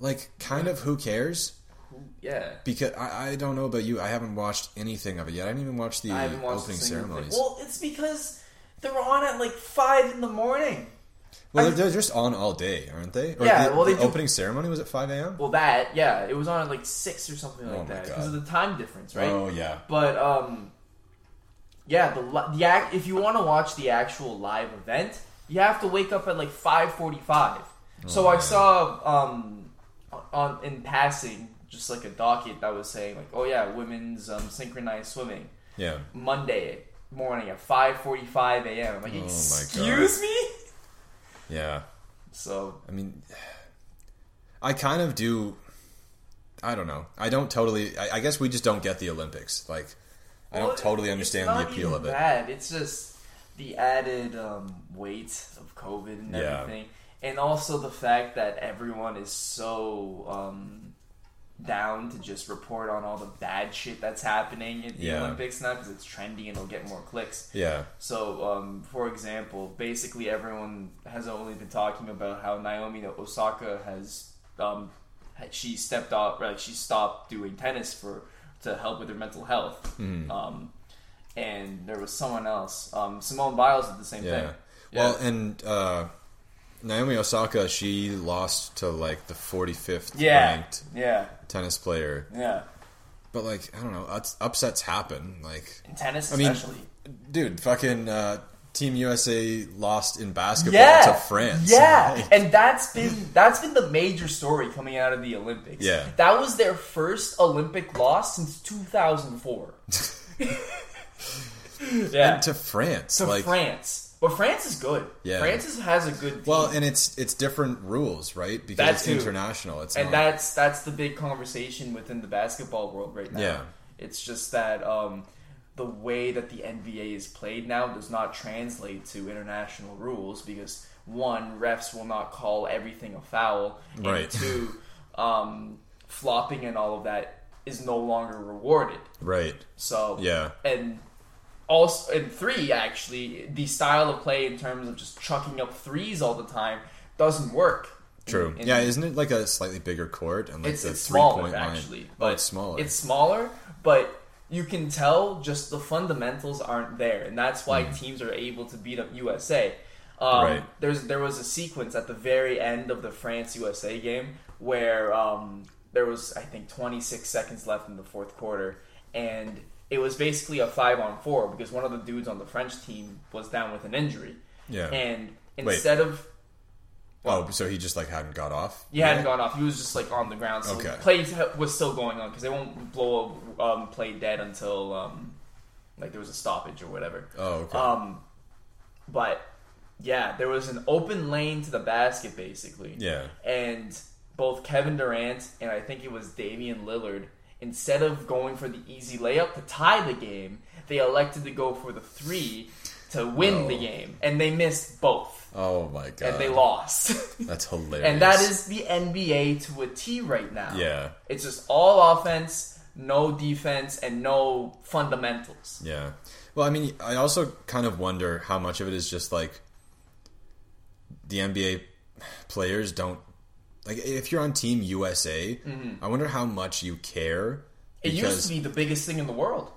like, kind of who cares? Yeah. Because I, I don't know about you, I haven't watched anything of it yet. I didn't even watch the watched opening a ceremonies. Thing. Well, it's because they're on at like five in the morning. Well, I- they're, they're just on all day, aren't they? Or Yeah, the, well, the do- opening ceremony was at five a.m. Well, that yeah, it was on at like six or something like Oh that because of the time difference, right? Oh yeah, But um, yeah, the the act, if you want to watch the actual live event, you have to wake up at like five forty five. so Oh, I saw um on in passing just like a docket that was saying like, oh yeah, women's um, synchronized swimming yeah. Monday morning at five forty five a.m. I'm like, Oh my God. excuse me. Yeah, So I mean, I kind of do. I don't know. I don't totally. I, I guess we just don't get the Olympics. Like, I don't totally understand the appeal of it. That. It's just the added um, weight of COVID and Yeah. everything. and also the fact that everyone is so um, down to just report on all the bad shit that's happening at the Yeah. Olympics now because it's trendy and it'll get more clicks. Yeah. So, um, for example, basically everyone has only been talking about how Naomi Osaka has um, she stepped off, like she stopped doing tennis for to help with her mental health. Mm-hmm. Um, and there was someone else, um, Simone Biles, did the same Yeah. thing. Well, and uh, Naomi Osaka, she lost to like the 45th Yeah, ranked yeah, tennis player. yeah. But like, I don't know, ups- upsets happen. Like, In tennis, I mean, especially. dude, fucking uh, Team USA lost in basketball yeah, to France. Yeah, Like, and that's been that's been the major story coming out of the Olympics. Yeah. that was their first Olympic loss since 2004. yeah, and to France. to like, France, but France is good. Yeah. France has a good team. well, and it's it's different rules, right? Because That it's too. international. It's and not, that's that's the big conversation within the basketball world right now. Yeah. It's just that um, the way that the NBA is played now does not translate to international rules because one, refs will not call everything a foul, and Right. two, um, flopping and all of that is no longer rewarded. right. So Yeah. and also in three actually the style of play in terms of just chucking up threes all the time doesn't work. True. In- in- yeah, isn't it like a slightly bigger court and like it's, the it's three smaller point line? actually. oh, But it's smaller. It's smaller, but you can tell just the fundamentals aren't there, and that's why teams are able to beat up USA. Um. Right. There's there was a sequence at the very end of the France USA game where um, there was I think 26 seconds left in the fourth quarter, and it was basically a five on four because one of the dudes on the French team was down with an injury, yeah. and Wait. instead of oh, so he just like hadn't got off. He hadn't gone off. He was just like on the ground. So Okay. play was still going on because they won't blow a um, play dead until um, like there was a stoppage or whatever. Oh, okay. Um, but yeah, there was an open lane to the basket basically. yeah. And both Kevin Durant and I think it was Damian Lillard, instead of going for the easy layup to tie the game, they elected to go for the three to win the game, and they missed both, Oh my god. and they lost. That's hilarious. And that is the NBA to a T right now. Yeah. It's just all offense, no defense, and no fundamentals. Yeah. Well, I mean, I also kind of wonder how much of it is just like the NBA players don't like if you're on Team USA. I wonder how much you care Mm-hmm. It used to be the biggest thing in the world.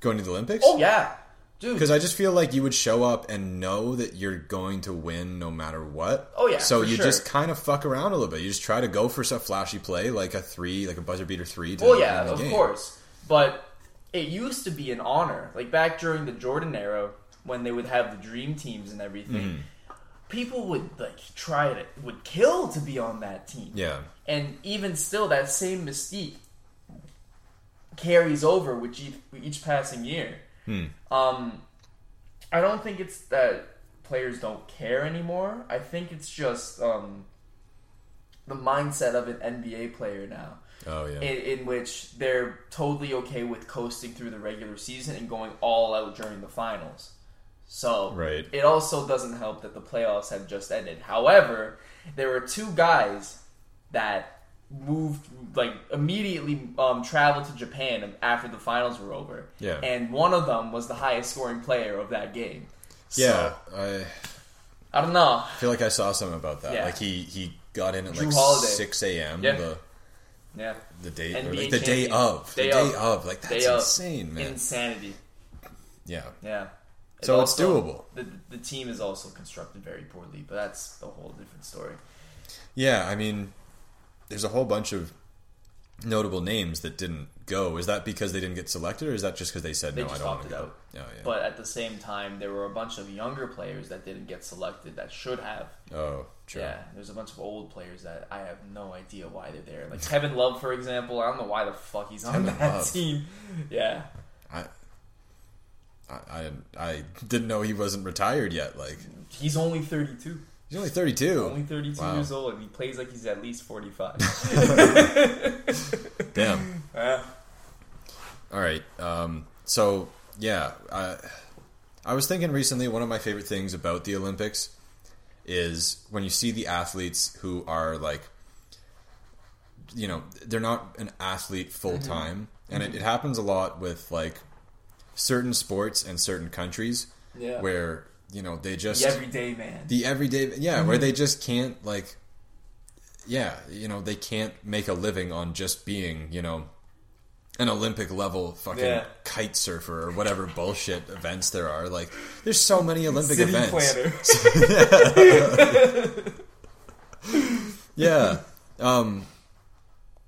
going to the Olympics. Oh yeah, dude. Because I just feel like you would show up and know that you're going to win no matter what. Oh, yeah, So you sure. just kind of fuck around a little bit. You just try to go for some flashy play, like a three, like a buzzer beater three. To Well, yeah, of game. course. But it used to be an honor. Like back during the Jordan era, when they would have the dream teams and everything, Mm-hmm. People would like try to would kill to be on that team. Yeah. And even still, that same mystique carries over with each, with each passing year. Hmm. Um, I don't think it's that players don't care anymore. I think it's just um, the mindset of an NBA player now, Oh yeah. in, in which they're totally okay with coasting through the regular season and going all out during the finals. So Right. it also doesn't help that the playoffs have just ended. However, there were two guys that moved like immediately um, traveled to Japan after the finals were over. Yeah. And one of them was the highest scoring player of that game. So, yeah. I I don't know. I feel like I saw something about that. Yeah. Like he he got in at Jrue like Holiday. six a.m. Yeah. The Yeah. the day like the day of Day the day of. of like that's Day of. insane, man. Insanity. yeah. Yeah. So it's doable. The, the team is also constructed very poorly, but that's a whole different story. Yeah, I mean, there's a whole bunch of notable names that didn't go. Is that because they didn't get selected, or is that just because they said They no? I don't want to go. out. Oh yeah. But at the same time, there were a bunch of younger players that didn't get selected that should have. oh, true. Yeah, there's a bunch of old players that I have no idea why they're there. Like Kevin Love, for example. I don't know why the fuck he's on Kevin that Love. team. Yeah, I, I, didn't know he wasn't retired yet. Like he's only 32. he's only 32. Only 32 Wow. years old, and he plays like he's at least 45. Damn. yeah. All right. Um, so yeah, I, I was thinking recently. One of my favorite things about the Olympics, is when you see the athletes who are like, you know, they're not an athlete full time, and it, it happens a lot with like certain sports and certain countries Yeah. where you know they just the everyday man. the everyday yeah where they just can't like yeah you know they can't make a living on just being you know an olympic level fucking Yeah. kite surfer or whatever bullshit events there are like there's so many olympic City events planner. yeah um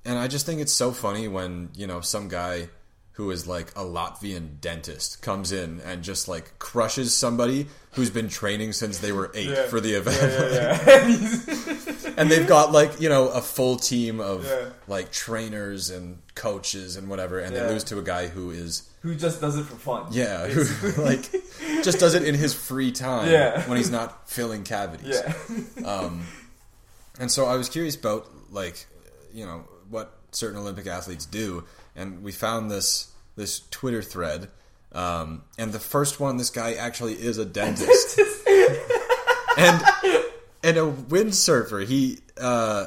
and i just think it's so funny when you know some guy who is like a latvian dentist comes in and just like crushes somebody who's been training since they were eight Yeah. for the event yeah, yeah. and they've got like you know a full team of like trainers and coaches and whatever and they lose to a guy who is Who just does it for fun? yeah who like just does it in his free time Yeah. when he's not filling cavities Yeah. Um, and so i was curious about like you know what certain olympic athletes do and we found this this twitter thread um, and the first one this guy actually is a dentist and and a windsurfer. He uh,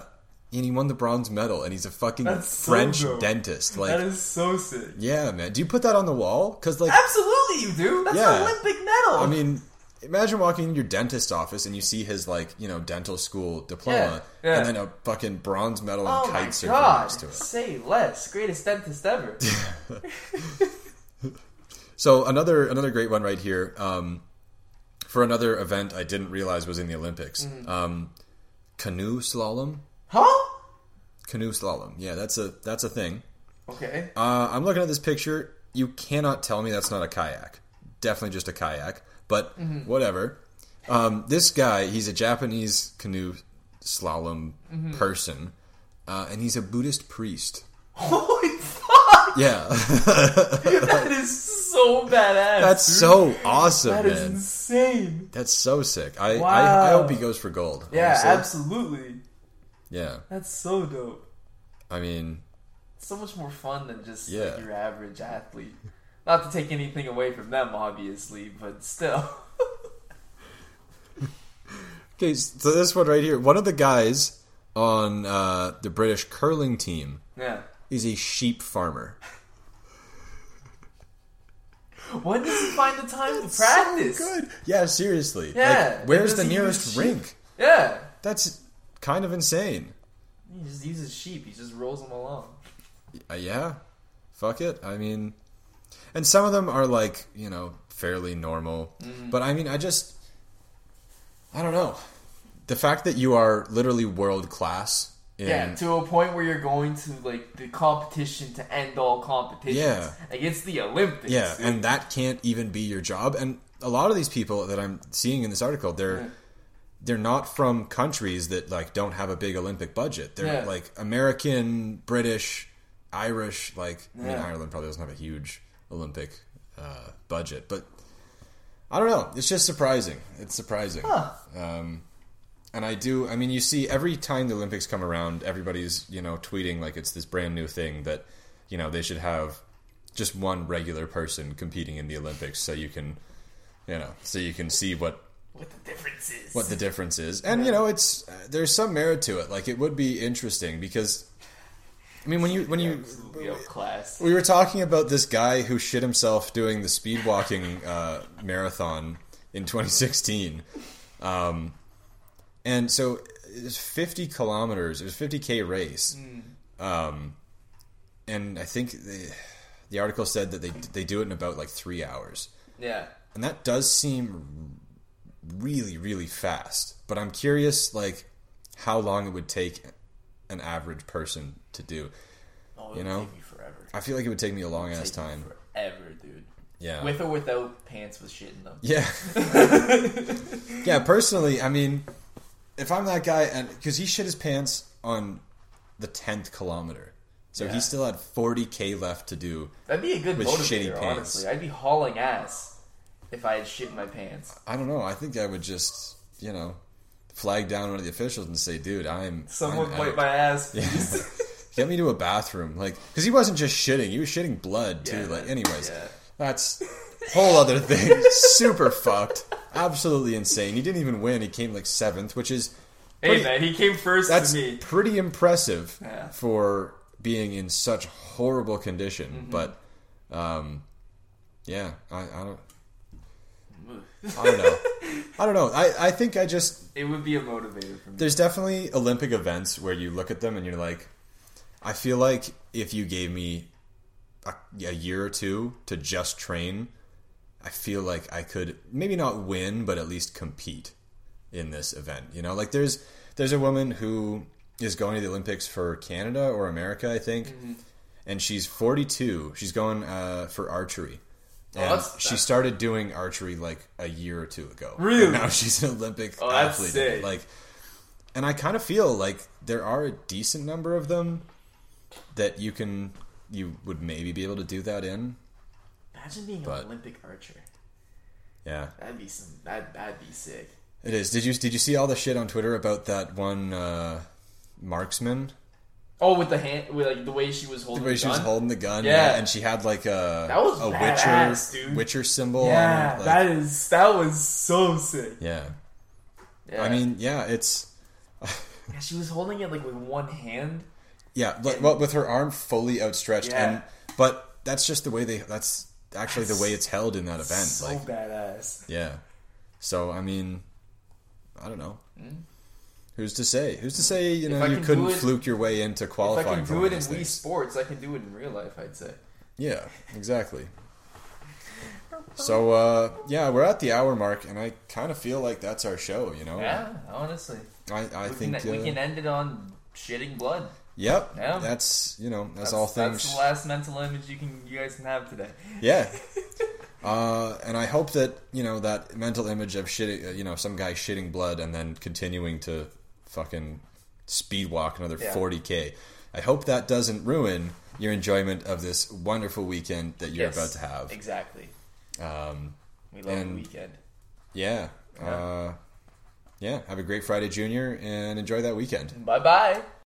and he won the bronze medal, and he's a fucking That's French dope. dentist. Like, that is so sick. yeah, man. Do you put that on the wall? Because like, Absolutely, you do. That's Yeah. an Olympic medal. I mean. Imagine walking in your dentist office and you see his like you know dental school diploma Yeah, yeah. and then a fucking bronze medal and oh kite next to it. Say less. Greatest dentist ever. So another another great one right here um, for another event I didn't realize was in the Olympics. Mm-hmm. Um, canoe slalom, huh? canoe slalom. Yeah, that's a that's a thing. Okay. Uh, I'm looking at this picture. You cannot tell me that's not a kayak. Definitely just a kayak, but Mm-hmm. whatever. Um, this guy, he's a Japanese canoe slalom Mm-hmm. person, uh, and he's a Buddhist priest. Holy fuck! Yeah, That is so badass. that's so awesome, That is man. insane. That's so sick. I, I I hope he goes for gold. Yeah, honestly. absolutely. Yeah, That's so dope. I mean, so much more fun than just Yeah. like your average athlete. Not to take anything away from them, obviously, but still. okay. So this one right here, one of the guys on uh, the British curling team yeah. is a sheep farmer. When does he find the time to practice? So good. Yeah, seriously. Yeah, Like, where's the nearest rink? Yeah. That's kind of insane. He just uses sheep. He just rolls them along. Uh, yeah. Fuck it. I mean, and some of them are like, you know, fairly normal. Mm-hmm. But I mean, I just, I don't know. The fact that you are literally world class in. Yeah, to a point where you're going to like the competition to end all competitions. Yeah. Like it's the Olympics. Yeah, dude. and that can't even be your job. And a lot of these people that I'm seeing in this article, they're Yeah. they're not from countries that like don't have a big Olympic budget. They're Yeah. like American, British, Irish. Like I mean, Ireland probably doesn't have a huge Olympic uh, budget, but I don't know. It's just surprising. It's surprising. Huh. Um, and I do. I mean, you see every time the Olympics come around, everybody's you know tweeting like it's this brand new thing that you know they should have just one regular person competing in the Olympics, so you can you know so you can see what what the difference is. what the difference is. And you know, it's uh, there's some merit to it. Like it would be interesting because I mean, when you when you Absolutely outclassed. we were talking about this guy who shit himself doing the speed walking uh, marathon in 2016. Um, and so it was 50 kilometers. It was 50k race. Um, and I think the, the article said that they they do it in about like three hours, Yeah. and that does seem really really fast. But I'm curious, like how long it would take an average person to do. Oh, it You would know? take me forever. I feel like it would take me a long ass time. Forever, dude. Yeah. With or without pants with shit in them. Yeah. yeah, personally, I mean, if I'm that guy, and because he shit his pants on the 10th kilometer. So Yeah. he still had 40k left to do. That'd be a good With shitty pants. honestly. I'd be hauling ass if I had shit in my pants. I don't know. I think I would just, you know, flag down one of the officials and say, dude, I'm. Someone I'm wipe my ass, please. Get me to a bathroom. Like, because he wasn't just shitting, he was shitting blood, too. Yeah, like, anyways. yeah. That's whole other thing. Super fucked. absolutely insane. He didn't even win. He came like seventh, which is Hey Pretty- man, he came first that's to me. pretty impressive Yeah. for being in such horrible condition. Mm-hmm. But um, yeah, I, I don't. I don't know. I don't know. I, I think I just It would be a motivator for me. there's definitely Olympic events where you look at them and you're like, I feel like if you gave me a, a year or two to just train, I feel like I could maybe not win, but at least compete in this event. You know, like there's there's a woman who is going to the Olympics for Canada or America, I think, Mm-hmm. and she's 42. She's going uh, for archery. Oh, And that's- she started doing archery like a year or two ago. Really? And now she's an Olympic Oh, that's athlete. sick. Like, and I kind of feel like there are a decent number of them that you can you would maybe be able to do that in. Imagine being But- an Olympic archer. Yeah, That'd be some. That that'd be sick. it is. Did you did you see all the shit on Twitter about that one uh, marksman? Oh, with the hand, with like the way she was The holding way the she was gun? holding the gun, Yeah. and she had like a That was a badass, witcher dude. witcher symbol. on Yeah. Like, that is that was so sick. yeah. Yeah. I mean, yeah, it's Yeah, she was holding it like with one hand. yeah, but, but with her arm fully outstretched, Yeah. and but that's just the way they. That's actually the way it's held in that event. So like, badass. Yeah. So I mean, I don't know. Hmm? Who's to say? Who's to say? You know, you couldn't it- fluke your way into qualifying? If I can for do it in Wii things. Sports, I can do it in real life. I'd say. Yeah, exactly. So uh, yeah, we're at the hour mark, and I kind of feel like that's our show. You know, Yeah, honestly, I, I we think can, we uh, can end it on shitting blood. Yep, Yeah. that's you know that's, That's, all That's the last mental image you can you guys can have today. Yeah. Uh, and I hope that you know that mental image of shitting, uh, you know, some guy shitting blood and then continuing to fucking speed walk another Yeah. forty k. I hope that doesn't ruin your enjoyment of this wonderful weekend that you're Yes, about to have. Exactly. Um, We love And- the weekend. yeah, Yeah. uh, yeah. Have a great Friday, Junior, and enjoy that weekend. Bye bye.